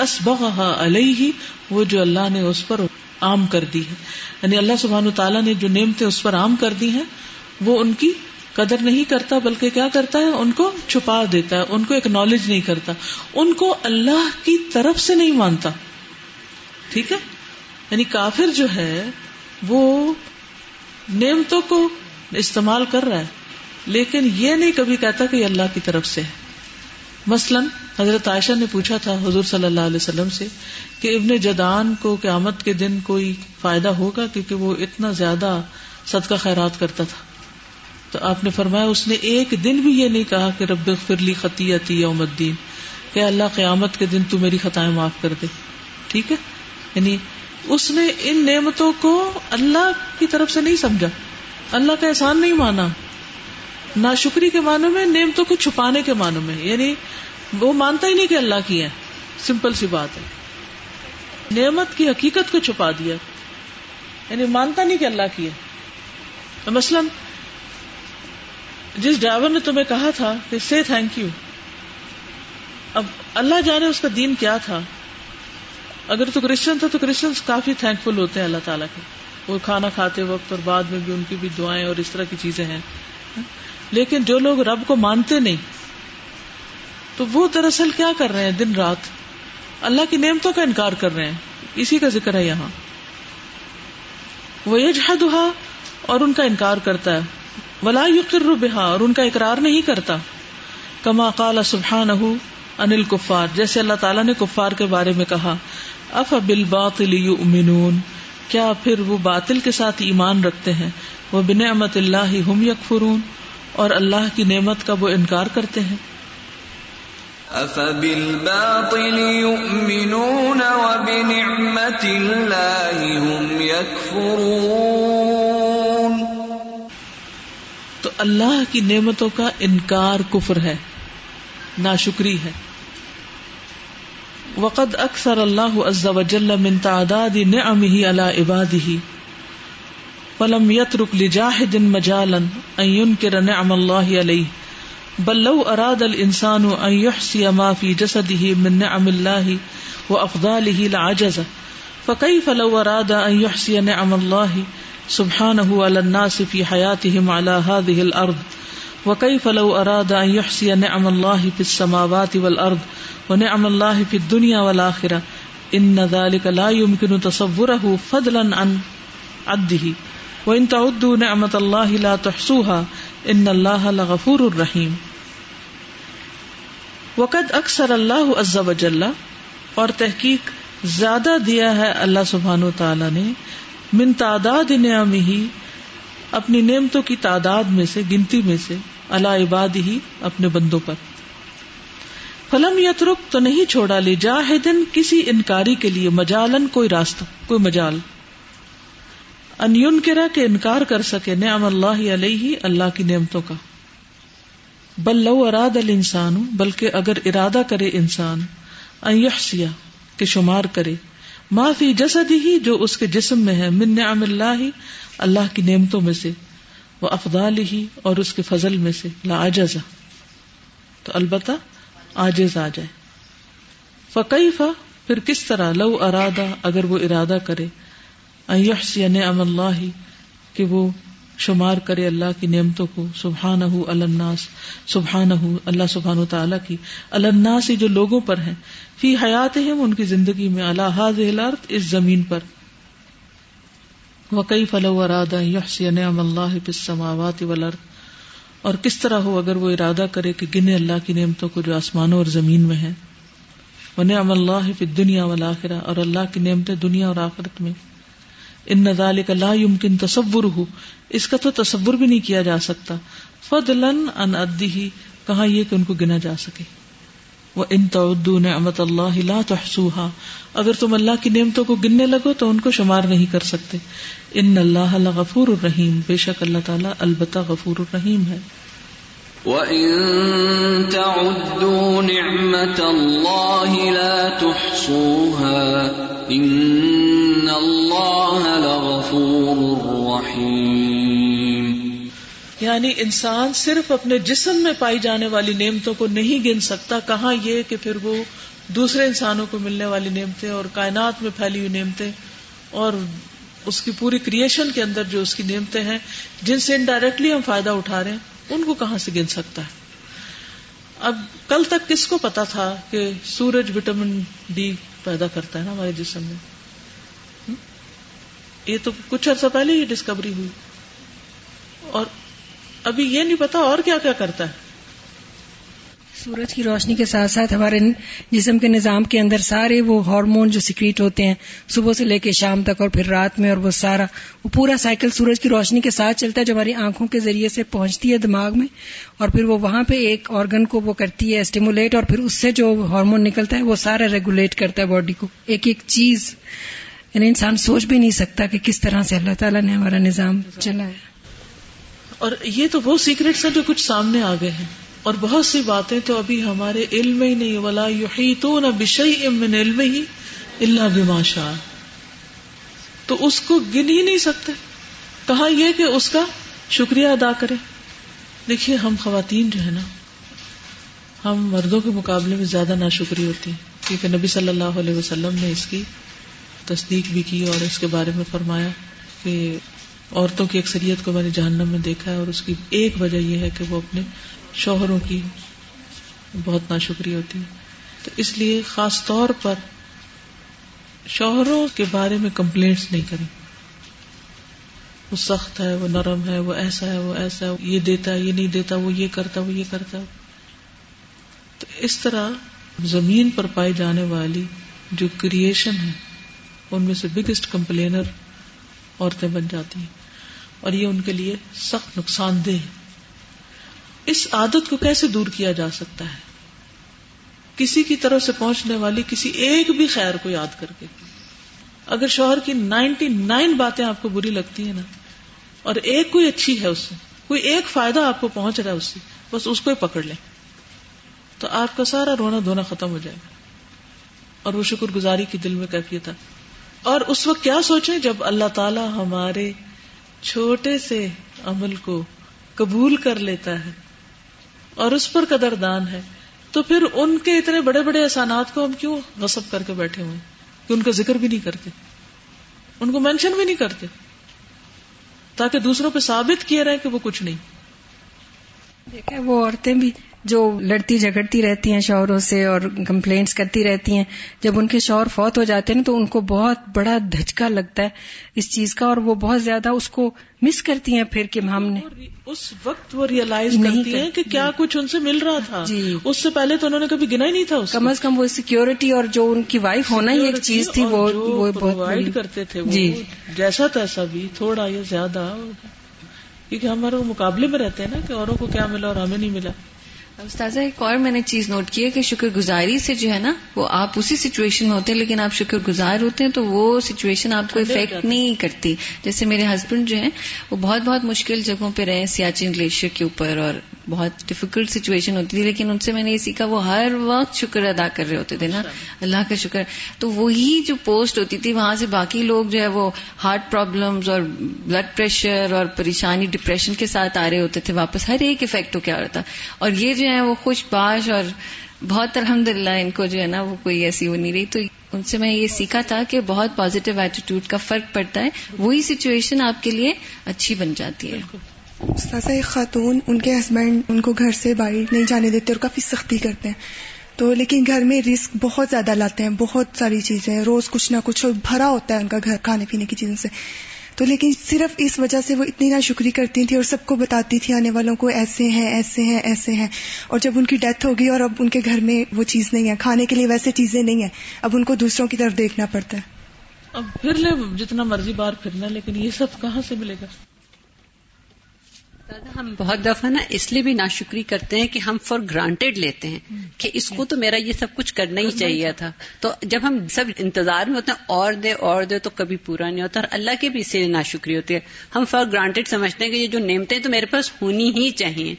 علیہ، وہ جو اللہ نے اس پر عام کر دی ہے۔ یعنی اللہ سبحان تعالیٰ نے جو نعمتیں اس پر عام کر دی ہیں، وہ ان کی قدر نہیں کرتا بلکہ کیا کرتا ہے؟ ان کو چھپا دیتا ہے، ان کو ایک نالج نہیں کرتا۔ ان کو اللہ کی طرف سے نہیں مانتا۔ ٹھیک ہے؟ یعنی کافر جو ہے، وہ نعمتوں کو استعمال کر رہا ہے۔ لیکن یہ نہیں کبھی کہتا کہ یہ اللہ کی طرف سے ہے۔ مثلاً حضرت عائشہ نے پوچھا تھا حضور صلی اللہ علیہ وسلم سے کہ ابن جدان کو قیامت کے دن کوئی فائدہ ہوگا؟ کیونکہ وہ اتنا زیادہ صدقہ خیرات کرتا تھا۔ تو آپ نے فرمایا اس نے ایک دن بھی یہ نہیں کہا کہ رب فرلی خطیتی یوم الدین، کہ اللہ قیامت کے دن تو میری خطائیں معاف کر دے۔ ٹھیک ہے؟ یعنی اس نے ان نعمتوں کو اللہ کی طرف سے نہیں سمجھا۔ اللہ کا احسان نہیں مانا۔ نہ شکری کے معنوں میں، نعمتوں کو چھپانے کے معنوں میں۔ یعنی وہ مانتا ہی نہیں کہ اللہ کی ہے سمپل سی بات ہے۔ نعمت کی حقیقت کو چھپا دیا۔ یعنی مانتا نہیں کہ اللہ کی ہے مثلاً جس ڈرائیور نے تمہیں کہا تھا کہ سے تھینک یو اب اللہ جانے اس کا دین کیا تھا۔ اگر تو کرسچن تھا تو کرسچن کافی تھینک فل ہوتے ہیں اللہ تعالیٰ کے۔ وہ کھانا کھاتے وقت اور بعد میں بھی ان کی بھی دعائیں اور اس طرح کی چیزیں ہیں۔ لیکن جو لوگ رب کو مانتے نہیں، تو وہ دراصل کیا کر رہے ہیں دن رات؟ اللہ کی نعمتوں کا انکار کر رہے ہیں۔ اسی کا ذکر ہے یہاں۔ وہ یہ اور ان کا انکار کرتا ہے۔ ولا یقر بہا اور ان کا اقرار نہیں کرتا۔ کما قال سبحان انل کفار جیسے اللہ تعالیٰ نے کفار کے بارے میں کہا اف بل باطل یؤمنون، کیا پھر وہ باطل کے ساتھ ایمان رکھتے ہیں؟ وہ بنعمت اللہ ہم یکفرون، اور اللہ کی نعمت کا وہ انکار کرتے ہیں۔ أَفَبِالْبَاطِلِ يُؤْمِنُونَ وَبِنِعْمَةِ اللَّهِ هُمْ يَكْفُرُونَ اللہ کی نعمتوں کا انکار کفر ہے، ناشکری ہے۔ وقد اکثر اللہ عز وجل من تعداد نعمه على عباده، فلم يترك لجاحد مجالا ان ينكر نعم الله عليه بل لو اراد الانسان ان يحصي ما في جسده من نعم الله وافضاله لعجز فكيف لو اراد ان يحصي نعم الله سبحانه على الناس في حياتهم على هذه الارض وكيف لو اراد ان يحصي نعم الله في السماوات والارض ونعم الله في الدنيا والاخره ان ذلك لا يمكن تصوره فضلا عن عده وان تعدوا نعمت اللہ لا تحصوها ان اللہ لغفور الرحیم وقد اکثر اللہ عز وجل، اور تحقیق زیادہ دیا ہے اللہ سبحانہ و تعالی نے من تعداد نعمہ ہی اپنی نعمتوں کی تعداد میں سے، گنتی میں سے اللہ عباد ہی اپنے بندوں پر۔ فلم یترک، تو نہیں چھوڑا لی جاہدن کسی انکاری کے لیے، مجالن کوئی راستہ، کوئی مجال۔ ان یون کرا کے انکار کر سکے نعم اللہ علیہ، اللہ کی نعمتوں کا۔ بل لو اراد الانسان، بلکہ اگر ارادہ کرے انسان، ان کہ شمار کرے۔ معافی جسد ہی جو اس کے جسم میں ہے، من نعم اللہ اللہ کی نعمتوں میں سے وہ افضال ہی اور اس کے فضل میں سے لاجزا تو البتہ آجز آ جائے۔ فقیفہ پھر کس طرح؟ لو ارادہ، اگر وہ ارادہ کرے یحسی نعم اللہ، کہ وہ شمار کرے اللہ کی نعمتوں کو سبحان الناس سبحان اللہ سبحان و تعالیٰ کی الناس جو لوگوں پر ہیں۔ فی حیات ان کی زندگی میں اللہ الارض، اس زمین پر۔ وقی فلو ارادہ یحسی نعم اللہ السماوات والارض۔ اور کس طرح ہو اگر وہ ارادہ کرے کہ گنے اللہ کی نعمتوں کو جو آسمانوں اور زمین میں ہے وہ نعم اللہ فی دنیا والآخرہ۔ اور اللہ کی نعمتیں دنیا اور آخرت میں۔ ان نظال کا لا يمكن تصور ہو اس کا تو تصور بھی نہیں کیا جا سکتا۔ فضلن ان ادی کہاں یہ کہ ان کو گنا جا سکے۔ وہ ان تعدو نعمت اللہ لا تحصوها۔ اگر تم اللہ کی نعمتوں کو گننے لگو تو ان کو شمار نہیں کر سکتے۔ ان اللہ غفور الرحیم بے شک اللہ تعالیٰ البتہ غفور الرحیم ہے۔ وَإِن تَعُدُّوا نِعْمَةَ اللَّهِ لَا تُحْصُوهَا، إِنَّ اللَّهَ لَغَفُورٌ رَّحِيمٌ۔ یعنی انسان صرف اپنے جسم میں پائی جانے والی نعمتوں کو نہیں گن سکتا، کہاں یہ کہ پھر وہ دوسرے انسانوں کو ملنے والی نعمتیں اور کائنات میں پھیلی ہوئی نعمتیں اور اس کی پوری کریشن کے اندر جو اس کی نعمتیں ہیں، جن سے انڈائریکٹلی ہم فائدہ اٹھا رہے ہیں، ان کو کہاں سے گن سکتا ہے؟ اب کل تک کس کو پتا تھا کہ سورج وٹامن ڈی پیدا کرتا ہے نا ہمارے جسم میں؟ یہ تو کچھ عرصہ پہلے ہی ڈسکوری ہوئی۔ اور ابھی یہ نہیں پتا اور کیا کیا کرتا ہے۔ سورج کی روشنی کے ساتھ ساتھ ہمارے جسم کے نظام کے اندر سارے وہ ہارمون جو سیکریٹ ہوتے ہیں، صبح سے لے کے شام تک اور پھر رات میں اور وہ سارا، وہ پورا سائیکل سورج کی روشنی کے ساتھ چلتا ہے جو ہماری آنکھوں کے ذریعے سے پہنچتی ہے دماغ میں اور پھر وہ وہاں پہ ایک آرگن کو وہ کرتی ہے اسٹیمولیٹ اور پھر اس سے جو ہارمون نکلتا ہے وہ سارا ریگولیٹ کرتا ہے باڈی کو۔ ایک ایک چیز یعنی انسان سوچ بھی نہیں سکتا کہ کس طرح سے اللہ تعالیٰ نے ہمارا نظام چلایا۔ اور یہ تو وہ سیکریٹس ہیں جو کچھ سامنے آ گئے ہیں۔ اور بہت سی باتیں تو ابھی ہمارے علم ہی نہیں، ولا یحیطون بشیء من علمہ الا بما شاء۔ تو اس کو گن ہی نہیں سکتے۔ کہا یہ کہ اس کا شکریہ ادا کرے۔ دیکھیے ہم خواتین جو ہے نا، ہم مردوں کے مقابلے میں زیادہ ناشکری ہوتی ہیں۔ کیونکہ نبی صلی اللہ علیہ وسلم نے اس کی تصدیق بھی کی اور اس کے بارے میں فرمایا کہ عورتوں کی اکثریت کو میں نے جہنم میں دیکھا ہے اور اس کی ایک وجہ یہ ہے کہ وہ اپنے شوہروں کی بہت ناشکری ہوتی ہے۔ تو اس لیے خاص طور پر شوہروں کے بارے میں کمپلینٹس نہیں کریں۔ وہ سخت ہے، وہ نرم ہے، وہ ایسا ہے، وہ ایسا ہے، یہ دیتا ہے، یہ نہیں دیتا، وہ یہ کرتا، وہ یہ کرتا۔ تو اس طرح زمین پر پائی جانے والی جو کریشن ہے، ان میں سے بگیسٹ کمپلینر عورتیں بن جاتی ہیں۔ اور یہ ان کے لیے سخت نقصان دہ ہے۔ اس عادت کو کیسے دور کیا جا سکتا ہے؟ کسی کی طرف سے پہنچنے والی کسی ایک بھی خیر کو یاد کر کے۔ اگر شوہر کی نائنٹی نائن باتیں آپ کو بری لگتی ہیں نا، اور ایک کوئی اچھی ہے اس سے، کوئی ایک فائدہ آپ کو پہنچ رہا ہے اس سے، بس اس کو ہی پکڑ لیں۔ تو آپ کا سارا رونا دھونا ختم ہو جائے گا۔ اور وہ شکر گزاری کی دل میں کیفیت ہے۔ اور اس وقت کیا سوچیں جب اللہ تعالی ہمارے چھوٹے سے عمل کو قبول کر لیتا ہے اور اس پر قدردان ہے، تو پھر ان کے اتنے بڑے بڑے احسانات کو ہم کیوں غصب کر کے بیٹھے ہوئے کہ ان کا ذکر بھی نہیں کرتے، ان کو مینشن بھی نہیں کرتے، تاکہ دوسروں پہ ثابت کیا رہے کہ وہ کچھ نہیں۔ دیکھے وہ عورتیں بھی جو لڑتی جھگڑتی رہتی ہیں شوہروں سے اور کمپلینٹس کرتی رہتی ہیں جب ان کے شوہر فوت ہو جاتے ہیں تو ان کو بہت بڑا دھچکا لگتا ہے اس چیز کا اور وہ بہت زیادہ اس کو مس کرتی ہیں پھر کہ ہم نے اس وقت وہ ریئلائز کرتی ہیں کہ کیا کچھ ان سے مل رہا تھا۔ جی۔ اس سے پہلے تو انہوں نے کبھی گنا ہی نہیں تھا کم از کم وہ سیکیورٹی اور جو ان کی وائف ہونا ہی ایک چیز تھی وہ کرتے تھے جی۔ جیسا تیسا بھی تھوڑا یا زیادہ۔ کیونکہ ہمارے مقابلے میں رہتے ہیں نا کہ اوروں کو کیا ملا اور ہمیں نہیں ملا۔ استاذہ ایک اور میں نے چیز نوٹ کی ہے کہ شکر گزاری سے جو ہے نا وہ آپ اسی سچویشن میں ہوتے ہیں لیکن آپ شکر گزار ہوتے ہیں تو وہ سچویشن آپ کو افیکٹ نہیں کرتی۔ جیسے میرے ہسبینڈ جو ہیں وہ بہت بہت مشکل جگہوں پہ رہے سیاچن گلیشیئر کے اوپر اور بہت ڈفیکلٹ سچویشن ہوتی تھی لیکن ان سے میں نے یہ سیکھا وہ ہر وقت شکر ادا کر رہے ہوتے تھے نا۔ اللہ کا شکر۔ تو وہی جو پوسٹ ہوتی تھی وہاں سے باقی لوگ جو ہے وہ ہارٹ پرابلمز اور بلڈ پریشر اور پریشانی ڈپریشن کے ساتھ آ رہے ہوتے تھے واپس ہر ایک افیکٹ ہو کیا رہا تھا۔ اور یہ جو ہے وہ خوش باش اور بہت الحمد للہ ان کو جو ہے نا وہ کوئی ایسی وہ نہیں رہی۔ تو ان سے میں یہ سیکھا تھا کہ بہت پازیٹو ایٹیٹیوڈ کا فرق پڑتا ہے۔ وہی سچویشن آپ کے لیے اچھی بن جاتی ہے۔ استاذہ ایک خاتون ان کے ہسبینڈ ان کو گھر سے باہر نہیں جانے دیتے اور کافی سختی کرتے ہیں۔ تو لیکن گھر میں رسک بہت زیادہ لاتے ہیں، بہت ساری چیزیں، روز کچھ نہ کچھ بھرا ہوتا ہے ان کا گھر کھانے پینے کی چیزوں سے۔ تو لیکن صرف اس وجہ سے وہ اتنی نا شکری کرتی تھی اور سب کو بتاتی تھی، آنے والوں کو ایسے ہیں ایسے ہیں ایسے ہیں۔ اور جب ان کی ڈیتھ ہوگی اور اب ان کے گھر میں وہ چیز نہیں ہے، کھانے کے لیے ویسے چیزیں نہیں ہیں، اب ان کو دوسروں کی طرف دیکھنا پڑتا ہے۔ اب پھر لے، جتنا مرضی بار پھرنا لیکن یہ سب کہاں سے ملے گا؟ دادا ہم بہت دفعہ نا اس لیے بھی ناشکری کرتے ہیں کہ ہم فار گرانٹیڈ لیتے ہیں کہ اس کو تو میرا یہ سب کچھ کرنا ہی چاہیے تھا۔ تو جب ہم سب انتظار میں ہوتے ہیں اور دے اور دے تو کبھی پورا نہیں ہوتا۔ اور اللہ کی بھی اس سے ناشکری ہوتی ہے۔ ہم فار گرانٹیڈ سمجھتے ہیں کہ یہ جو نعمتیں تو میرے پاس ہونی ہی چاہیے۔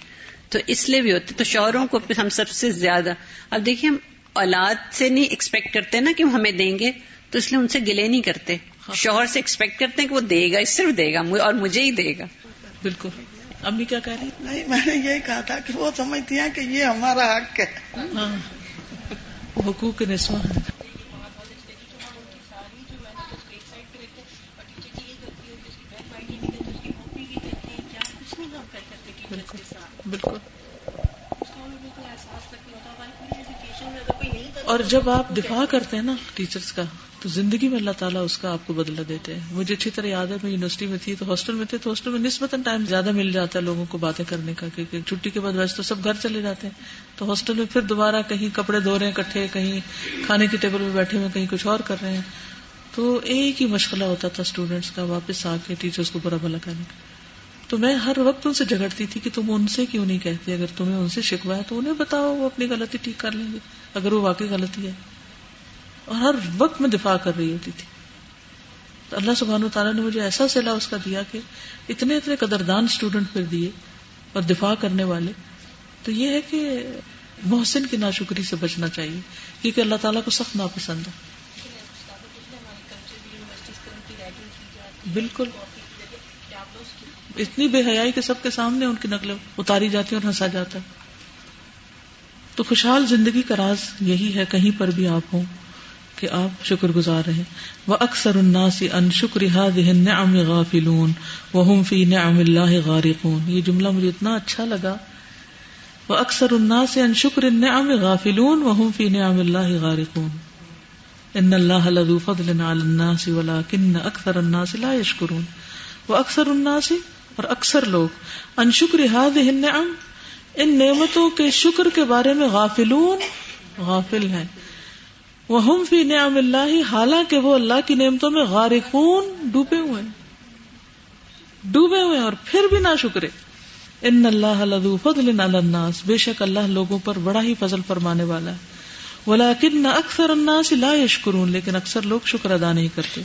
تو اس لیے بھی ہوتے تو شوہروں کو ہم سب سے زیادہ۔ اب دیکھیے ہم اولاد سے نہیں ایکسپیکٹ کرتے نا کہ وہ ہمیں دیں گے تو اس لیے ان سے گلے نہیں کرتے۔ شوہر سے ایکسپیکٹ کرتے ہیں کہ وہ دے گا صرف دے گا اور مجھے ہی دے گا۔ بالکل۔ امی کیا کہہ رہی نہیں میں نے یہی کہا تھا کہ وہ سمجھتی ہیں کہ یہ ہمارا حق ہے۔ ہاں۔ حقوق نسواں ہے بالکل۔ اور جب آپ دفاع کرتے ہیں نا ٹیچرز کا تو زندگی میں اللہ تعالیٰ اس کا آپ کو بدلا دیتے ہیں۔ مجھے اچھی طرح یاد ہے، میں یونیورسٹی میں تھی تو ہاسٹل میں تھے تو ہاسٹل میں نسبتاً ٹائم زیادہ مل جاتا ہے لوگوں کو باتیں کرنے کا، کیونکہ چھٹی کے بعد ویسے تو سب گھر چلے جاتے ہیں۔ تو ہاسٹل میں پھر دوبارہ کہیں کپڑے دھو رہے ہیں کٹھے کہیں کھانے کی ٹیبل پہ بیٹھے ہوئے کہیں کچھ اور کر رہے ہیں۔ تو ایک ہی مشغلہ ہوتا تھا اسٹوڈینٹس کا، واپس آ کے ٹیچرس کو برا بھلا کرنے کا۔ تو میں ہر وقت ان سے جھگڑتی تھی کہ تم ان سے کیوں نہیں کہتے؟ اگر تمہیں ان سے شکوا ہے تو انہیں بتاؤ، وہ اپنی غلطی ٹھیک کر لیں گے۔ اگر وہ واقعی غلطی ہے۔ اور ہر وقت میں دفاع کر رہی ہوتی تھی۔ تو اللہ سبحانہ تعالیٰ نے مجھے ایسا سلا اس کا دیا کہ اتنے اتنے قدردان اسٹوڈنٹ پھر دیے اور دفاع کرنے والے۔ تو یہ ہے کہ محسن کی ناشکری سے بچنا چاہیے کیونکہ اللہ تعالیٰ کو سخت ناپسند ہے۔ بالکل۔ اتنی بے حیائی کے سب کے سامنے ان کی نقل اتاری جاتی اور ہنسا جاتا ہے۔ تو خوشحال زندگی کا راز یہی ہے، کہیں پر بھی آپ ہوں۔ کہ آپ شکر گزار رہے وہ اکثر الناس ان شکر النعم غافلون۔ وهم في نعم الله غارقون۔ یہ جملہ مجھے اتنا اچھا لگا۔ وہ اکثر الناس ان شکر النعم غافلون۔ وهم في نعم الله غارقون۔ ان الله لذو فضل على الناس ولكن اکثر الناس لا يشكرون۔ واکثر الناس اور اکثر لوگ۔ ان شکر هذه النعم۔ ان نعمتوں کے شکر کے بارے میں غافلون، غافل ہیں۔ وہ ہم فی نعم اللہ حالانکہ وہ اللہ کی نعمتوں میں غارقون ڈوبے ہوئے ڈوبے ہوئے اور پھر بھی نہ شکرے ان اللہ لذو فضل علی الناس۔ بے شک اللہ لوگوں پر بڑا ہی فضل فرمانے والا ہے۔ ولیکن اکثر الناس لا یشکرون لیکن اکثر لوگ شکر ادا نہیں کرتے۔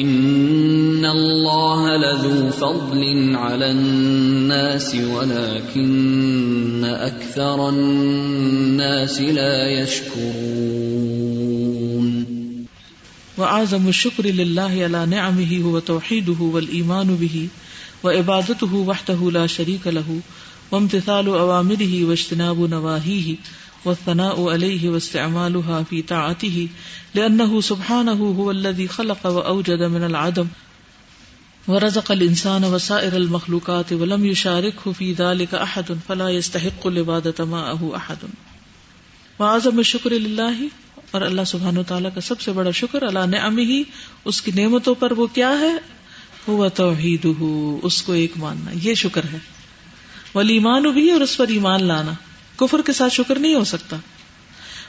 ان اللہ لذو فضل علی الناس ولكن اکثر الناس لا یشکرون وأعظم الشكر لله على نعمه هو توحيده والإيمان به وعبادته وحده لا شريك له وامتثال أوامره واجتناب نواهيه والثناء عليه واستعمالها في طاعته، لأنه سبحانه هو الذي خلق وأوجد من العدم. ورزق الإنسان وسائر المخلوقات ولم يشاركه في ذلك أحد، فلا يستحق العبادة معه أحد. وعظم الشکر للہ اور اللہ سبحانہ و تعالیٰ کا سب سے بڑا شکر اللہ نعم ہی اس کی نعمتوں پر وہ کیا ہے؟ وہ توحید اس کو ایک ماننا، یہ شکر ہے. ولیمان بھی اور اس پر ایمان لانا۔ کفر کے ساتھ شکر نہیں ہو سکتا۔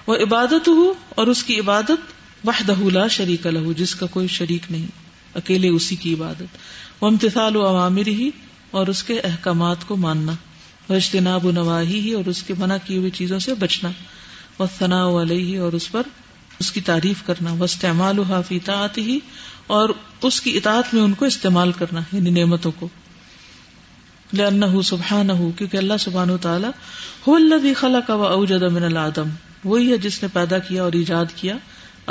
وہ عبادت ہو اور اس کی عبادت وحدہ لا شریک لہو، جس کا کوئی شریک نہیں، اکیلے اسی کی عبادت۔ وہ امتثال و عوامر ہی اور اس کے احکامات کو ماننا۔ وہ اجتناب و نواہی ہی اور اس کے منع کی ہوئی چیزوں سے بچنا۔ وہ ثنا علیہ اور اس پر اس کی تعریف کرنا۔ وہ استعمال و حافیتا آتی ہی اور اس کی اطاعت میں ان کو استعمال کرنا یعنی نعمتوں کو۔ لأنه سبحانه، کیونکہ اللہ سبحانہ تعالی هو الذي خلق واوجد من الادم وہی ہے جس نے پیدا کیا اور ایجاد کیا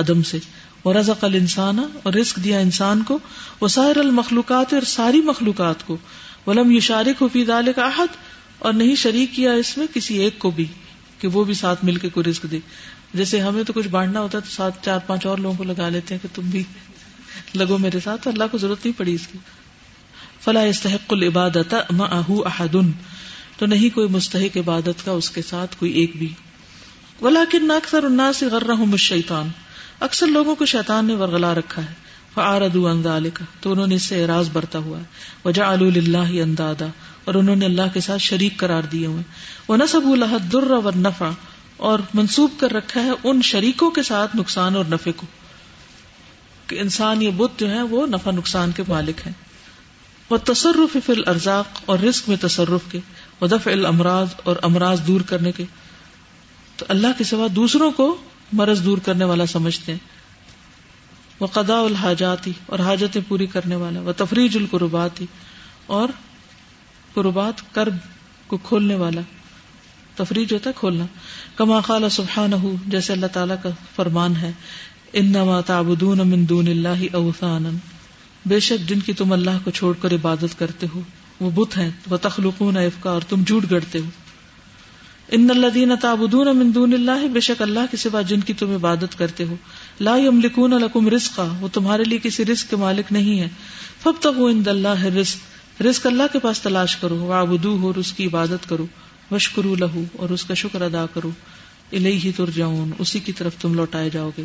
ادم سے. ورزق الانسان، اور رزق دیا انسان کو، وسائر المخلوقات، اور ساری مخلوقات کو. ولم یشارک فی ذلک احد، اور نہیں شریک کیا اس میں کسی ایک کو بھی، کہ وہ بھی ساتھ مل کے کوئی رزق دے. جیسے ہمیں تو کچھ بانٹنا ہوتا ہے تو ساتھ چار پانچ اور لوگوں کو لگا لیتے ہیں کہ تم بھی لگو میرے ساتھ اللہ کو ضرورت نہیں پڑی اس کی. فلا استحق العبادت احد تو نہیں کوئی مستحق عبادت کا اس کے ساتھ کوئی ایک بھی. ولیکن اکثر الناس غرهم الشیطان. اکثر لوگوں کو شیطان نے ورغلا رکھا ہے. فعارضوا عن تو انہوں نے اس سے اعراض برتا ہوا ہے. وجعلوا لله اندادا. اور انہوں نے اللہ کے ساتھ شریک قرار دیے ہوئے ونسبوا له الضر والنفع. اور منسوب کر رکھا ہے ان شریکوں کے ساتھ نقصان اور نفع کو. کہ انسان یہ بت جو ہے وہ نفع نقصان کے مالک ہیں. وہ تصرف فل ارزاق اور رسک میں تصرف کے ودف الامراض اور امراض دور کرنے کے۔ تو اللہ کے سوا دوسروں کو مرض دور کرنے والا سمجھتے ہیں۔ وہ قدا الحاجاتی اور حاجتیں پوری کرنے والا وہ تفریج القرباتی اور قربات کرب کو کھولنے والا۔ تفریج ہوتا ہے کھولنا۔ کما خال سبحان ہو جیسے اللہ تعالیٰ کا فرمان ہے ان تعبدون من دون اللہ اوثانا۔ بے شک جن کی تم اللہ کو چھوڑ کر عبادت کرتے ہو، وہ بت ہیں وہ تخلقون افکا اور تم جھوٹ گڑتے ہو۔ ان اللہ دین تابدون دون اللہ بے شک اللہ کے سوا جن کی تم عبادت کرتے ہو۔ لا یملکون لکم رزقا، وہ تمہارے لیے کسی رزق کے مالک نہیں ہے فب تک وہ ان اللہ رزق رزق اللہ کے پاس تلاش کرو وابدو ہو اور اس کی عبادت کرو۔ وشکرو لہو اور اس کا شکر ادا کرو۔ الہی ترجعون، اسی کی طرف تم لوٹائے جاؤ گے۔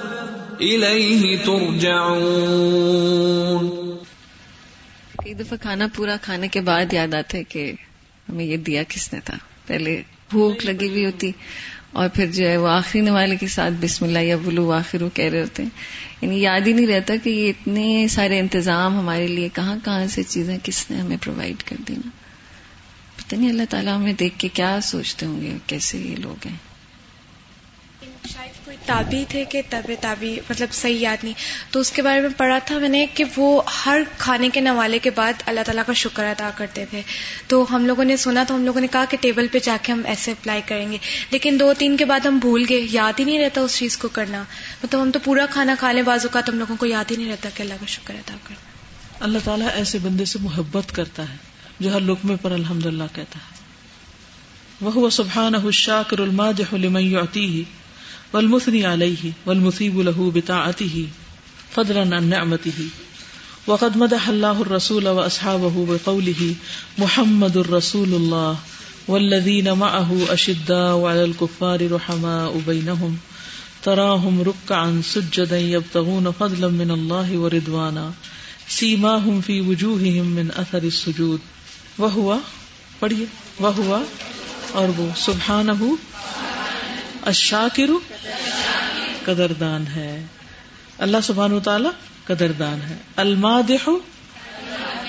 ایک دفعہ کھانا پورا کھانے کے بعد یاد آتا ہے کہ ہمیں یہ دیا کس نے تھا۔ پہلے بھوک لگی ہوئی ہوتی اور پھر جو ہے وہ آخری نوالے کے ساتھ بسم اللہ یا بلو آخر وہ کہہ رہے ہوتے ہیں۔ یعنی یاد ہی نہیں رہتا کہ یہ اتنے سارے انتظام ہمارے لیے کہاں کہاں سے چیزیں کس نے ہمیں پرووائڈ کر دی نا۔ پتہ نہیں اللہ تعالیٰ ہمیں دیکھ کے کیا سوچتے ہوں گے کیسے یہ لوگ ہیں۔ کوئی تابی تھے کہ طب تابی مطلب صحیح یاد نہیں۔ تو اس کے بارے میں پڑھا تھا میں نے کہ وہ ہر کھانے کے نوالے کے بعد اللہ تعالیٰ کا شکر ادا کرتے تھے۔ تو ہم لوگوں نے سنا تو ہم لوگوں نے کہا کہ ٹیبل پہ جا کے ہم ایسے اپلائی کریں گے۔ لیکن دو تین کے بعد ہم بھول گئے، یاد ہی نہیں رہتا اس چیز کو کرنا۔ مطلب ہم تو پورا کھانا کھا لیں بازو کا تو ہم لوگوں کو یاد ہی نہیں رہتا کہ اللہ کا شکر ادا کرنا اللہ تعالیٰ ایسے بندے سے محبت کرتا ہے جو ہر لکمے پر الحمد للہ کہتا ہے۔ وہ سبحان الشاکر الماجح لمن يعطيه۔ والمثني عليه والمثيب له بطاعته، فضلا عن نعمته. وقد مدح الله الرسول واصحابه بقوله محمد رسول الله والذين معه اشداء على الكفار رحماء بينهم تراهم ركعا سجدا يبتغون فضلا من الله ورضوانا سيماهم في وجوههم من اثر السجود۔ وهو پڑھیے وهو اور وہ سبحانہ اشاکر قدردان ہے۔ اللہ سبحان تعالی قدردان ہے۔ المادح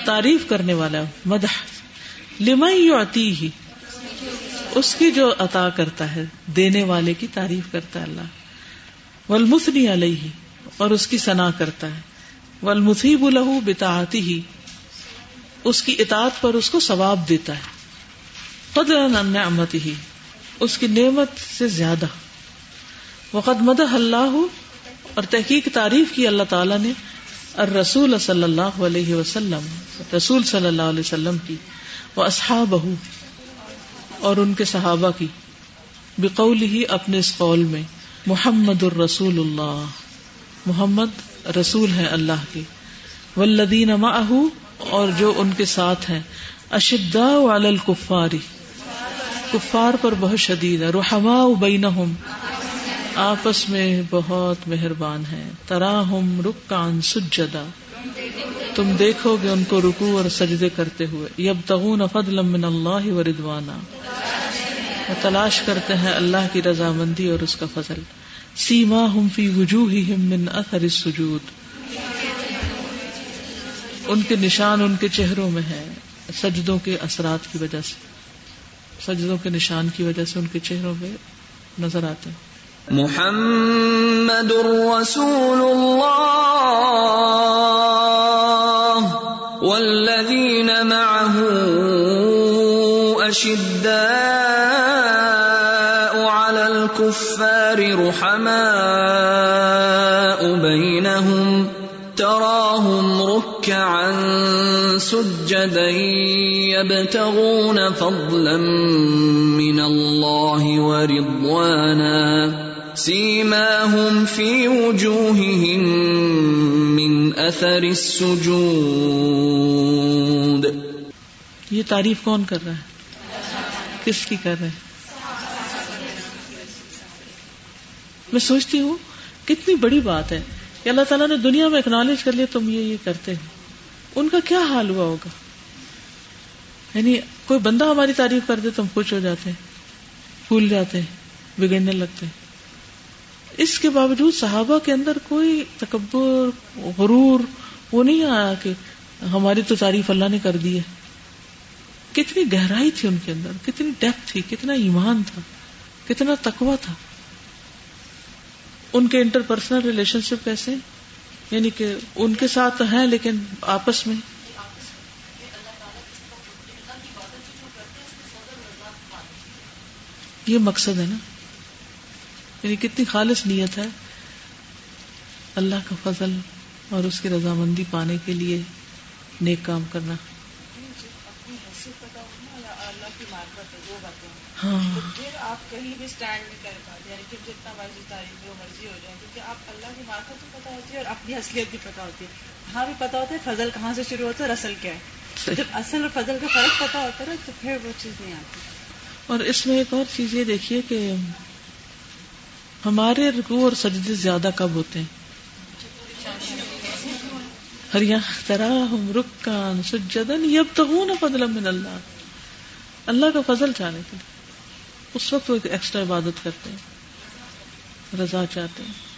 تعریف کرنے والا مدح۔ لمئی آتی ہی اس کی جو عطا کرتا ہے، دینے والے کی تعریف کرتا ہے اللہ۔ ولمسنی علیہ، اور اس کی سنا کرتا ہے۔ ولمسیب الح بتاعتی ہی اس کی اطاعت پر اس کو ثواب دیتا ہے۔ قدر نعمت ہی اس کی نعمت سے زیادہ۔ وقد مدح اللہ اور تحقیق تعریف کی اللہ تعالیٰ نے الرسول صلی اللہ علیہ وسلم، رسول صلی اللہ علیہ وسلم کی وہ اصحاب اور ان کے صحابہ کی۔ بقول ہی اپنے اس قول میں، محمد الرسول اللہ محمد رسول ہے اللہ کے۔ ولدین معه، اور جو ان کے ساتھ ہیں۔ اشدا علی الکفاری کفار پر بہت شدید ہے۔ رحما بینہم۔ آپس میں بہت مہربان ہے تراہم رکان سجدا۔ تم دیکھو گے ان کو رکو اور سجدے کرتے ہوئے۔ یب تغون فضل من اللہ و ردوانا تلاش کرتے ہیں اللہ کی رضامندی اور اس کا فضل۔ سیما ہم فی وجوہ من اثر السجود۔ ان کے نشان ان کے چہروں میں ہے سجدوں کے اثرات کی وجہ سے۔ سجدوں کے نشان کی وجہ سے ان کے چہروں پہ نظر آتے ہیں۔ محمد رسول الله والذين معه أشداء على الكفار رحماء بينهم تراهم ركعا سجدا يبتغون فضلا من الله ورضوانا. سیماهم فی وجوههم من اثر السجود. یہ تعریف کون کر رہا ہے؟ کس کی کر رہے ہیں میں سوچتی ہوں، کتنی بڑی بات ہے۔ کہ اللہ تعالیٰ نے دنیا میں اکنالج کر لیا، تم یہ یہ کرتے ہو ان کا کیا حال ہوا ہوگا؟ یعنی کوئی بندہ ہماری تعریف کر دے تو ہم خوش ہو جاتے ہیں، پھول جاتے ہیں، بگڑنے لگتے ہیں۔ اس کے باوجود صحابہ کے اندر کوئی تکبر، غرور، وہ نہیں آیا کہ ہماری تو تعریف اللہ نے کر دی ہے۔ کتنی گہرائی تھی ان کے اندر، کتنی ڈیپ تھی، کتنا ایمان تھا، کتنا تقوی تھا۔ ان کے انٹر پرسنل ریلیشن شپ کیسے؟ یعنی کہ ان کے ساتھ تو ہیں لیکن آپس میں۔ یہ مقصد ہے نا یعنی کتنی خالص نیت ہے اللہ کا فضل اور اس کی رضامندی پانے کے لیے نیک کام کرنا۔ ہاں۔ پھر آپ کہیں بھی اسٹینڈ نہیں کر پاتے یعنی کہ جتنا مرضی تعریف جو مرضی ہو جائے کیونکہ آپ اللہ کی مارکت بھی پتا ہوتی ہے اور اپنی اصلیت بھی پتا ہوتی ہے۔ ہاں بھی پتا ہوتا ہے فضل کہاں سے شروع ہوتا ہے اور اصل کیا ہے۔ جب اصل اور فضل کا فرق پتا ہوتا ہے نا تو پھر وہ چیز نہیں آتی۔ اور اس میں ایک اور چیز یہ دیکھیے کہ ہمارے رکو اور سجدے زیادہ کب ہوتے ہیں؟ ہریا رکان سجدن یب تو ہوں نا فضل من اللہ۔ اللہ کا فضل چاہنے کے لیے۔ اس وقت وہ ایکسٹرا عبادت کرتے ہیں، رضا چاہتے ہیں۔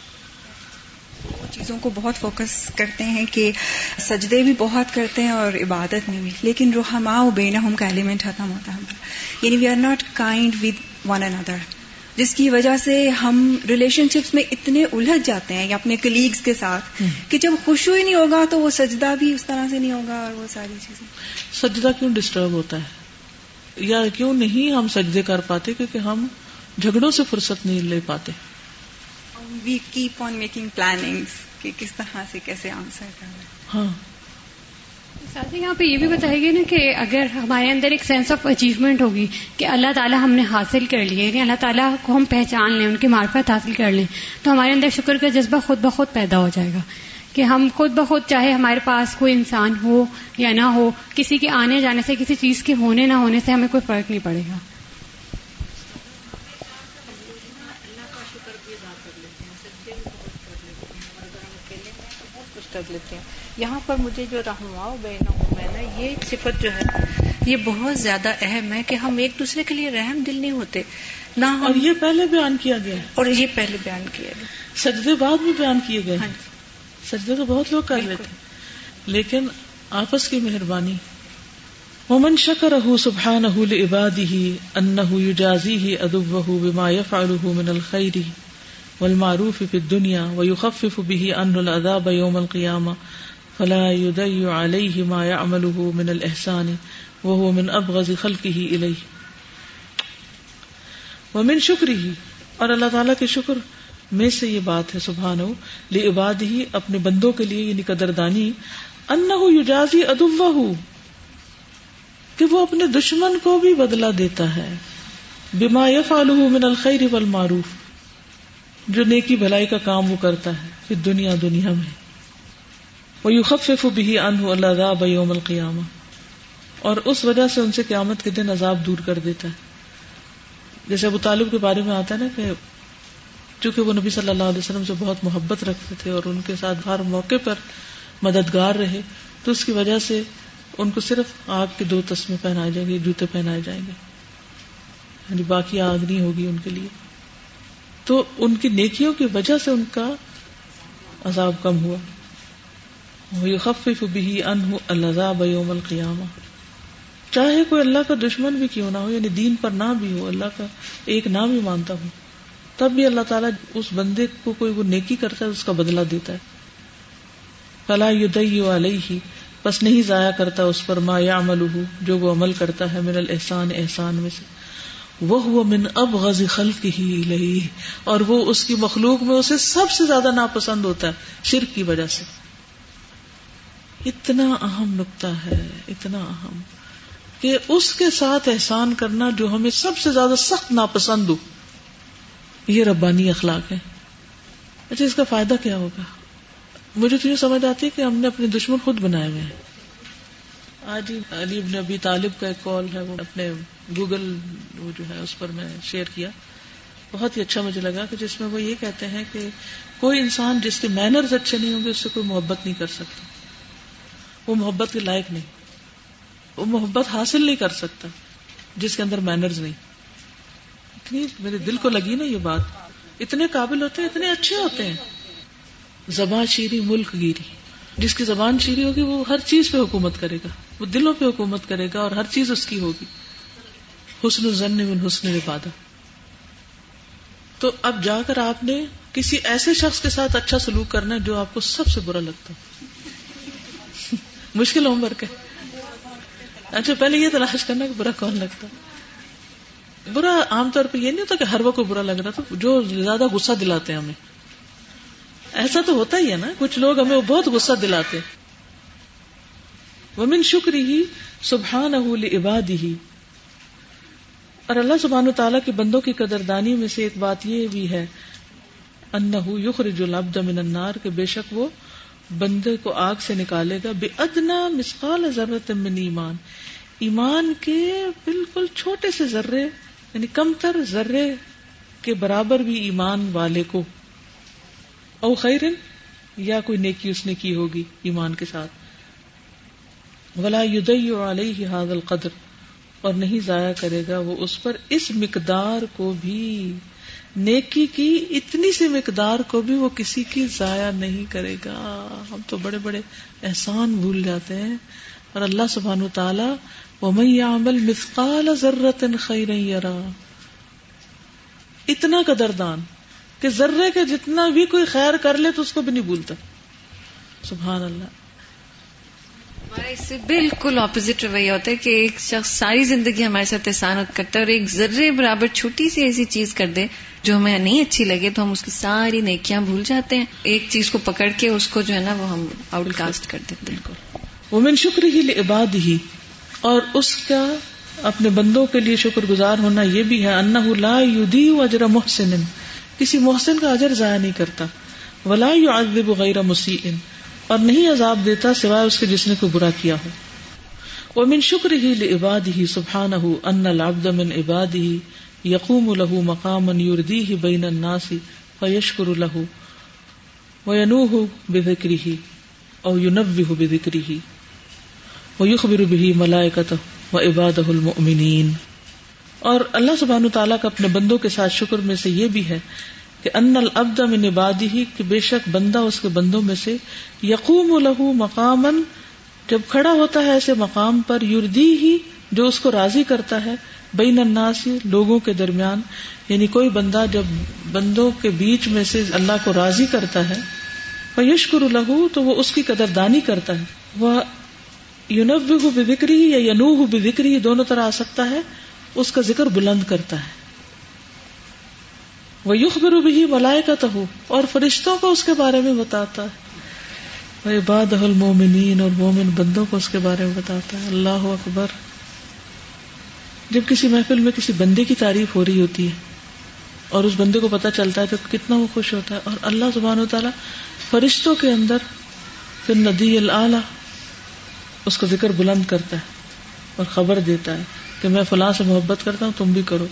چیزوں کو بہت فوکس کرتے ہیں کہ سجدے بھی بہت کرتے ہیں اور عبادت میں بھی۔ لیکن روحما بینا ہم کا ایلیمنٹ ختم ہوتا ہے یعنی we are not kind with one اندر جس کی وجہ سے ہم ریلیشن شپس میں اتنے الجھ جاتے ہیں یا اپنے کلیگس کے ساتھ کہ جب خوشو ہی نہیں ہوگا تو وہ سجدہ بھی اس طرح سے نہیں ہوگا اور وہ ساری چیزیں۔ سجدہ کیوں ڈسٹرب ہوتا ہے؟ یا کیوں نہیں ہم سجدے کر پاتے؟ کیونکہ ہم جھگڑوں سے فرصت نہیں لے پاتے۔ We keep on making planning کہ کس طرح سے کیسے آنسر کرنا ہاں۔ ساتھ یہاں پہ یہ بھی بتائے گی نا کہ اگر ہمارے اندر ایک سینس آف اچیومنٹ ہوگی کہ اللہ تعالیٰ ہم نے حاصل کر لیے یعنی اللہ تعالیٰ کو ہم پہچان لیں ان کی معرفت حاصل کر لیں تو ہمارے اندر شکر کا جذبہ خود بخود پیدا ہو جائے گا۔ کہ ہم خود بخود چاہے ہمارے پاس کوئی انسان ہو یا نہ ہو کسی کے آنے جانے سے کسی چیز کے ہونے نہ ہونے سے ہمیں کوئی فرق نہیں پڑے گا۔ کر لیتے ہیں۔ یہاں پر مجھے جو رہنما بہن میں نا یہ صفت جو ہے یہ بہت زیادہ اہم ہے کہ ہم ایک دوسرے کے لیے رحم دل نہیں ہوتے نہ ہم اور یہ پہلے بیان کیا گیا۔ اور یہ پہلے بیان کیا گیا۔ سجدے بعد میں بیان کیے گئے۔ ہاں سجدے تو بہت لوگ کر لیتے۔ لیکن آپس کی مہربانی۔ ومن شكره سبحانه لعباده أنه يجازيه أدوه بما يفعله من الخير والمعروف في الدنيا ويخفف به عنه العذاب يوم القيامة فلا يدي عليه ما يعمله من الإحسان وهو من أبغض خلقه إليه. ومن شكره، اور اللہ تعالیٰ کے شکر میں سے یہ بات ہے، سبحانہ لعباد ہی اپنے بندوں کے لیے یعنی قدردانی، انہو یجازی ادوہ کہ وہ اپنے دشمن کو بھی بدلا دیتا ہے، بما يفعله من الخير والمعروف۔ جو نیکی بھلائی کا کام وہ کرتا ہے، پھر دنیا دنیا میں۔ وہ یخفف به عنه العذاب يوم القيامه اور اس وجہ سے ان سے قیامت کے دن عذاب دور کر دیتا ہے۔ جیسے ابو طالب کے بارے میں آتا ہے نا کہ چونکہ وہ نبی صلی اللہ علیہ وسلم سے بہت محبت رکھتے تھے اور ان کے ساتھ ہر موقع پر مددگار رہے، تو اس کی وجہ سے ان کو صرف آگ کے دو تسمے پہنائے جائیں گے، جوتے پہنائے جائیں گے۔ یعنی باقی آگ نہیں ہوگی ان کے لیے۔ تو ان کی نیکیوں کی وجہ سے ان کا عذاب کم ہوا۔ بھی العذاب یوم القیامہ چاہے کوئی اللہ کا دشمن بھی کیوں نہ ہو یعنی دین پر نہ بھی ہو، اللہ کا ایک نام ہی مانتا ہو، تب بھی اللہ تعالیٰ اس بندے کو کوئی وہ نیکی کرتا ہے، اس کا بدلہ دیتا ہے۔ فلا یدئی علیہ بس نہیں ضائع کرتا اس پر ما یا عمل جو وہ عمل کرتا ہے، من الحسان احسان میں سے۔ وہ من اب غز خلق ہی لہی اور وہ اس کی مخلوق میں اسے سب سے زیادہ ناپسند ہوتا ہے، شرک کی وجہ سے۔ اتنا اہم نقطہ ہے، اتنا اہم کہ اس کے ساتھ احسان کرنا جو ہمیں سب سے زیادہ سخت ناپسند ہو، یہ ربانی اخلاق ہے۔ اچھا اس کا فائدہ کیا ہوگا؟ مجھے تو یہ سمجھ آتی ہے کہ ہم نے اپنے دشمن خود بنائے ہوئے ہیں۔ آج ہی علی ابن ابی طالب کا ایک کال ہے، وہ اپنے گوگل وہ جو ہے، اس پر میں شیئر کیا۔ بہت ہی اچھا مجھے لگا کہ جس میں وہ یہ کہتے ہیں کہ کوئی انسان جس کے مینرز اچھے نہیں ہوں گے، اس سے کوئی محبت نہیں کر سکتا۔ وہ محبت کے لائق نہیں۔ وہ محبت حاصل نہیں کر سکتا، جس کے اندر مینرز نہیں۔ اتنی میرے دل کو لگی نا یہ بات۔ اتنے قابل ہوتے ہیں، اتنے اچھے ہوتے ہیں۔ زبان شیری ملک گیری۔ جس کی زبان شیری ہوگی، وہ ہر چیز پہ حکومت کرے گا۔ وہ دلوں پہ حکومت کرے گا اور ہر چیز اس کی ہوگی۔ حسن زن من حسن عبادہ تو اب جا کر آپ نے کسی ایسے شخص کے ساتھ اچھا سلوک کرنا ہے جو آپ کو سب سے برا لگتا مشکل ہوم ورک ہے۔ اچھا پہلے یہ تلاش کرنا کہ برا کون لگتا برا عام طور پہ یہ نہیں ہوتا کہ ہر وقت کو برا لگ رہا تھا، جو زیادہ غصہ دلاتے ہیں ہمیں۔ ایسا تو ہوتا ہی ہے نا، کچھ لوگ ہمیں بہت غصہ دلاتے ہیں۔ ومن شکر ہی سبحان عباد ہی اور اللہ سبحان تعالیٰ کے بندوں کی قدردانی میں سے ایک بات یہ بھی ہے، انہو یخرج العبد من النار، کہ بے شک وہ بندے کو آگ سے نکالے گا۔ بے ادنا مسقال ضرورت من ایمان۔ ایمان کے بالکل چھوٹے سے ذرے یعنی کم تر ذرے کے برابر بھی ایمان والے کو۔ او خیر یا کوئی نیکی اس نے کی ہوگی ایمان کے ساتھ۔ ولا علیہ حاض القدر۔ اور نہیں ضائع کرے گا وہ اس پر اس مقدار کو بھی۔ نیکی کی اتنی سی مقدار کو بھی وہ کسی کی ضائع نہیں کرے گا۔ ہم تو بڑے بڑے احسان بھول جاتے ہیں۔ اور اللہ سبحان و تعالی وہ عمل مثقال ضرورت خیر اتنا قدردان کہ ذرے کے جتنا بھی کوئی خیر کر لے تو اس کو بھی نہیں بھولتا۔ سبحان اللہ۔ ہمارا اس سے بالکل اپوزٹ رویہ ہوتا ہے کہ ایک شخص ساری زندگی ہمارے ساتھ احسانت کرتا ہے اور ایک ذرے برابر چھوٹی سی ایسی چیز کر دے جو ہمیں نہیں اچھی لگے تو ہم اس کی ساری نیکیاں بھول جاتے ہیں۔ ایک چیز کو پکڑ کے اس کو جو ہے نا وہ ہم آؤٹ کاسٹ کر دیتے بالکل۔ وہ من شکر ہی عباد ہی اور اس کا اپنے بندوں کے لیے شکر گزار ہونا یہ بھی ہے انہ لا یودی اجر محسن، کسی محسن کا اجر ضائع نہیں کرتا۔ ولا يعذب غیر مسیء اور نہیں عذاب دیتا سوائے اس کے جس نے کوئی برا کیا ہو۔ ومن شکره لعباده سبحانه ان العبد من عباد ہی عباده يقوم له مقاما يرضيه بين الناس فيشكر له وينوه بذكره او ينبه بذكره ويخبر به ملائكته وعباده المؤمنين۔ اور اللہ سبحان تعالیٰ کا اپنے بندوں کے ساتھ شکر میں سے یہ بھی ہے کہ ان العبد من عبادی ہی کہ بے شک بندہ اس کے بندوں میں سے یقوم لہو مقام جب کھڑا ہوتا ہے ایسے مقام پر یوردی ہی جو اس کو راضی کرتا ہے بین الناسی لوگوں کے درمیان۔ یعنی کوئی بندہ جب بندوں کے بیچ میں سے اللہ کو راضی کرتا ہے وہ یشکر لہو تو وہ اس کی قدر دانی کرتا ہے۔ وہ یونب بکری یا ینوح بکری دونوں طرح آ سکتا ہے، اس کا ذکر بلند کرتا ہے۔ وہ یوخ برو بھی ملائے کا تو اور فرشتوں کو اس کے بارے میں بتاتا ہے۔ وہ باد المومنین اور مومن بندوں کو اس کے بارے میں بتاتا ہے۔ اللہ اکبر۔ جب کسی محفل میں کسی بندے کی تعریف ہو رہی ہوتی ہے، اور اس بندے کو پتا چلتا ہے تو کتنا وہ خوش ہوتا ہے۔ اور اللہ زبان و تعالیٰ فرشتوں کے اندر پھر ندی اللہ اس کا ذکر بلند کرتا ہے اور خبر دیتا ہے کہ میں فلاں سے محبت کرتا ہوں، تم بھی کرو۔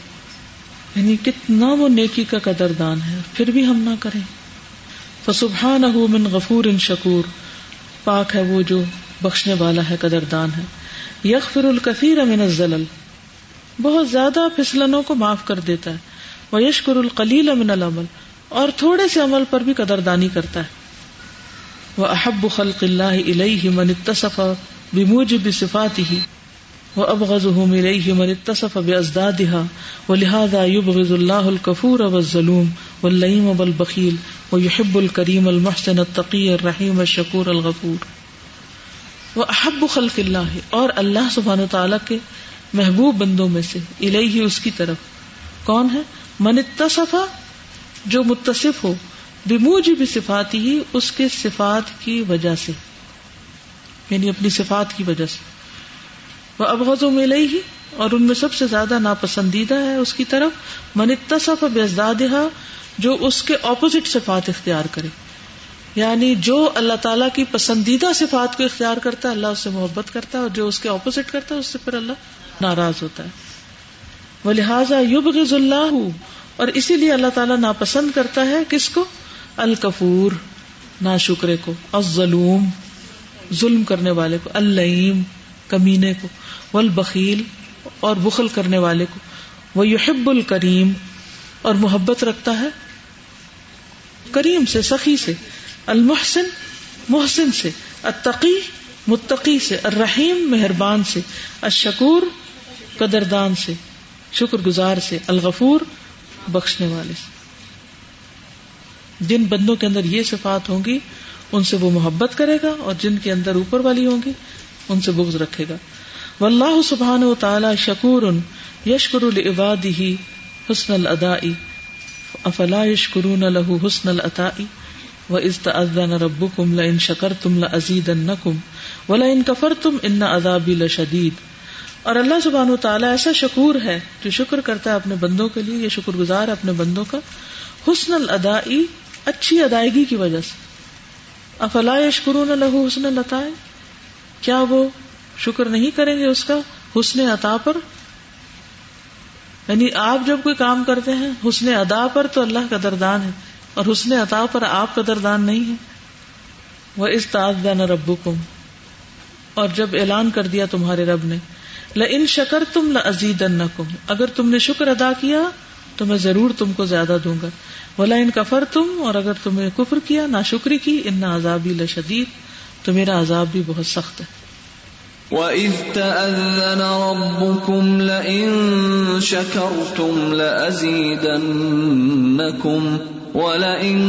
یعنی کتنا وہ نیکی کا قدر دان ہے، پھر بھی ہم نہ کریں۔ فسبحان من غفور ان شکور، پاک ہے وہ جو بخشنے والا ہے قدر دان ہے۔ یغفر الکثیر من الزلل، بہت زیادہ پھسلنوں کو معاف کر دیتا ہے۔ وہ یشکر القلیل من العمل، اور تھوڑے سے عمل پر بھی قدردانی کرتا ہے۔ وہ احب خلق اللہ علیہ من اتصف بموجب صفاته وابغضه اليه من اتصف بازدادها ولهذا يبغض الله الكفور والظلوم واللئيم والبخيل، ويحب الكريم المحسن التقي الرحيم الشكور الغفور. واحب خلق اللہ اور اللہ سبحانہ وتعالی کے محبوب بندوں میں سے الہی اس کی طرف. کون ہے؟ من اتصفا جو متصف ہو، بموجب صفات ہی اس کے صفات کی وجہ سے یعنی اپنی صفات کی وجہ سے۔ وہ ابغض میں لئی ہی اور ان میں سب سے زیادہ ناپسندیدہ ہے اس کی طرف، من اتصف بزدادہ جو اس کے اپوزٹ صفات اختیار کرے۔ یعنی جو اللہ تعالیٰ کی پسندیدہ صفات کو اختیار کرتا ہے، اللہ اس سے محبت کرتا ہے اور جو اس کے اپوزٹ کرتا ہے، اس سے پھر اللہ ناراض ہوتا ہے۔ وہ لہٰذا یوب اللہ اور اسی لیے اللہ تعالیٰ ناپسند کرتا ہے کس کو؟ الکفور نا شکرے کو، الظلوم، ظلم کرنے والے کو العیم کمینے کو۔ والبخیل اور بخل کرنے والے کو۔ وہ یحب الکریم اور محبت رکھتا ہے۔ کریم سے، سخی سے۔ المحسن، محسن سے۔ اتقی متقی سے۔ الرحیم، مہربان سے۔ الشکور، قدردان سے۔ شکر گزار سے۔ الغفور، بخشنے والے سے۔ جن بندوں کے اندر یہ صفات ہوں گی، ان سے وہ محبت کرے گا اور جن کے اندر اوپر والی ہوں گی، ان سے بغض رکھے گا۔ واللہ سبحانہ و تعالی شکور یشکر العباد حسن الادائی، افلا یشکرون له حسن العطائی و از تأذن ربکم لئن شکرتم لأزیدنکم، ولئن کفرتم ان عذابی لشدید۔ اور اللہ سبحان و تعالیٰ ایسا شکور ہے جو شکر کرتا ہے اپنے بندوں کے لیے یہ شکر گزار ہے اپنے بندوں کا، حسن الدائی اچھی ادائیگی کی وجہ سے۔ افلا یشکرون لہو حسن العطا کیا وہ شکر نہیں کریں گے اس کا حسن عطا پر؟ یعنی آپ جب کوئی کام کرتے ہیں، حسن ادا پر تو اللہ کا دردان ہے، اور حسن عطا پر آپ کا دردان نہیں ہے۔ وہ اس تاز دان ربو اور جب اعلان کر دیا تمہارے رب نے ان شکر تم لزید اگر تم نے شکر ادا کیا تو میں ضرور تم کو زیادہ دوں گا۔ بولا ان کفر تم اور اگر تم نے کفر کیا نہ شکری کی، ان نہ عذابی لشدید، تو میرا عذاب بھی بہت سخت ہے۔ وَإِذْ تَأَذَّنَ رَبُّكُمْ لَئِن شَكَرْتُمْ لَأَزِيدَنَّكُمْ وَلَئِن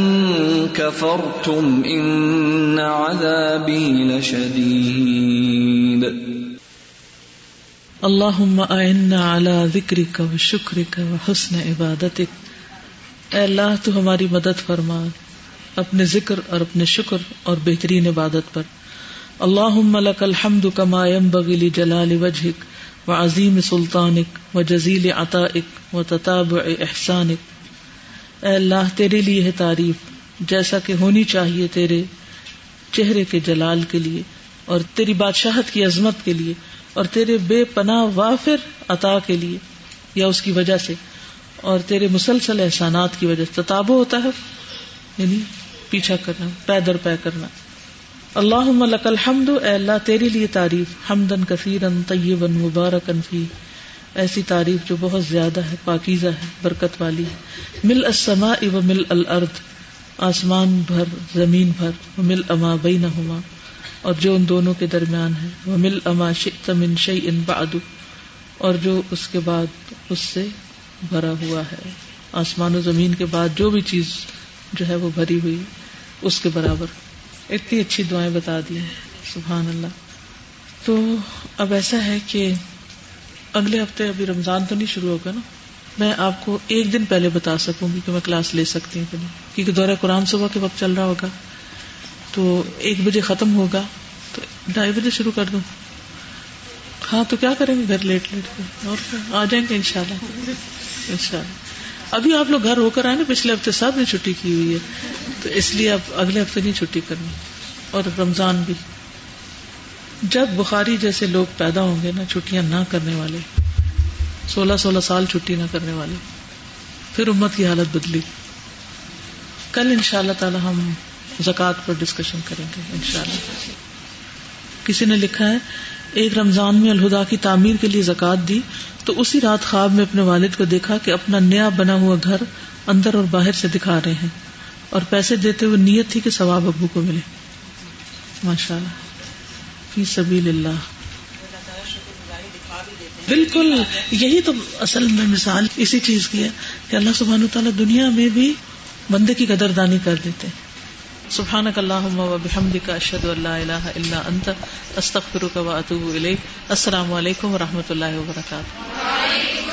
كَفَرْتُمْ إِنَّ عَذَابِي لَشَدِيدٌ. اللہ اعنا ذکری کا و شکر کا و حسن عبادت اے اللہ تو ہماری مدد فرما، اپنے ذکر اور اپنے شکر اور بہترین عبادت پر. اللہ لک الحمد کما ينبغي جلال وجهك و عظیم سلطانک و جزیل عطائک و تتاب احسانک۔ اے اللہ، تیرے لیے ہے تعریف، جیسا کہ ہونی چاہیے تیرے چہرے کے جلال کے لیے اور تیری بادشاہت کی عظمت کے لیے اور تیرے بے پناہ وافر عطا کے لیے، یا اس کی وجہ سے۔ اور تیرے مسلسل احسانات کی وجہ سے۔ تتابو ہوتا ہے یعنی پیچھا کرنا پیدر پے کرنا۔ اللہ ملک الحمد، اے اللہ تیرے لیے تعریف حمدن کثیرن طیبن مبارکن فی۔ ایسی تعریف جو بہت زیادہ ہے، پاکیزہ ہے، برکت والی ہے۔ مل السماء و مل الارض، آسمان بھر، زمین بھر مل اما بینہما۔ اور جو ان دونوں کے درمیان ہے وہ مل اما من شعی ان بادو اور جو اس کے بعد اس سے بھرا ہوا ہے۔ آسمان و زمین کے بعد جو بھی چیز جو ہے وہ بھری ہوئی، اس کے برابر۔ اتنی اچھی دعائیں بتا دی سبحان اللہ۔ تو اب ایسا ہے کہ اگلے ہفتے ابھی رمضان تو نہیں شروع ہوگا نا؟ میں آپ کو ایک دن پہلے بتا سکوں گی کہ میں کلاس لے سکتی ہوں کیونکہ دورہ قرآن صبح کے وقت چل رہا ہوگا۔ تو ایک بجے ختم ہوگا۔ تو ڈھائی بجے شروع کر دوں۔ ہاں تو کیا کریں گے؟ گھر لیٹ لیٹ کے۔ اور آ جائیں گے ان شاء اللہ ان شاء اللہ ابھی آپ لوگ گھر ہو کر آئے نا، پچھلے ہفتے سب نے چھٹی کی ہوئی ہے۔ تو اس لیے اب اگلے ہفتے نہیں چھٹی کرنی۔ اور رمضان بھی۔ جب بخاری جیسے لوگ پیدا ہوں گے نا، چھٹیاں نہ کرنے والے۔ سولہ سولہ سال چھٹی نہ کرنے والے۔ پھر امت کی حالت بدلی۔ کل ان شاء اللہ تعالی ہم زکوٰۃ پر ڈسکشن کریں گے ان شاء اللہ کسی نے لکھا ہے ایک رمضان میں الہدا کی تعمیر کے لیے زکات دی، تو اسی رات خواب میں اپنے والد کو دیکھا کہ اپنا نیا بنا ہوا گھر اندر اور باہر سے دکھا رہے ہیں اور پیسے دیتے ہوئے نیت تھی کہ ثواب ابو کو ملے۔ ماشاء اللہ فی سبیل اللہ۔ بالکل، یہی تو اصل میں مثال اسی چیز کی ہے کہ اللہ سبحان تعالیٰ دنیا میں بھی بندے کی قدر دانی کر دیتے سبحان اللهم وبحمدك اشهد ان لا اله الا انت استغفرك واتوب اليك السلام علیکم و رحمۃ اللہ وبرکاتہ۔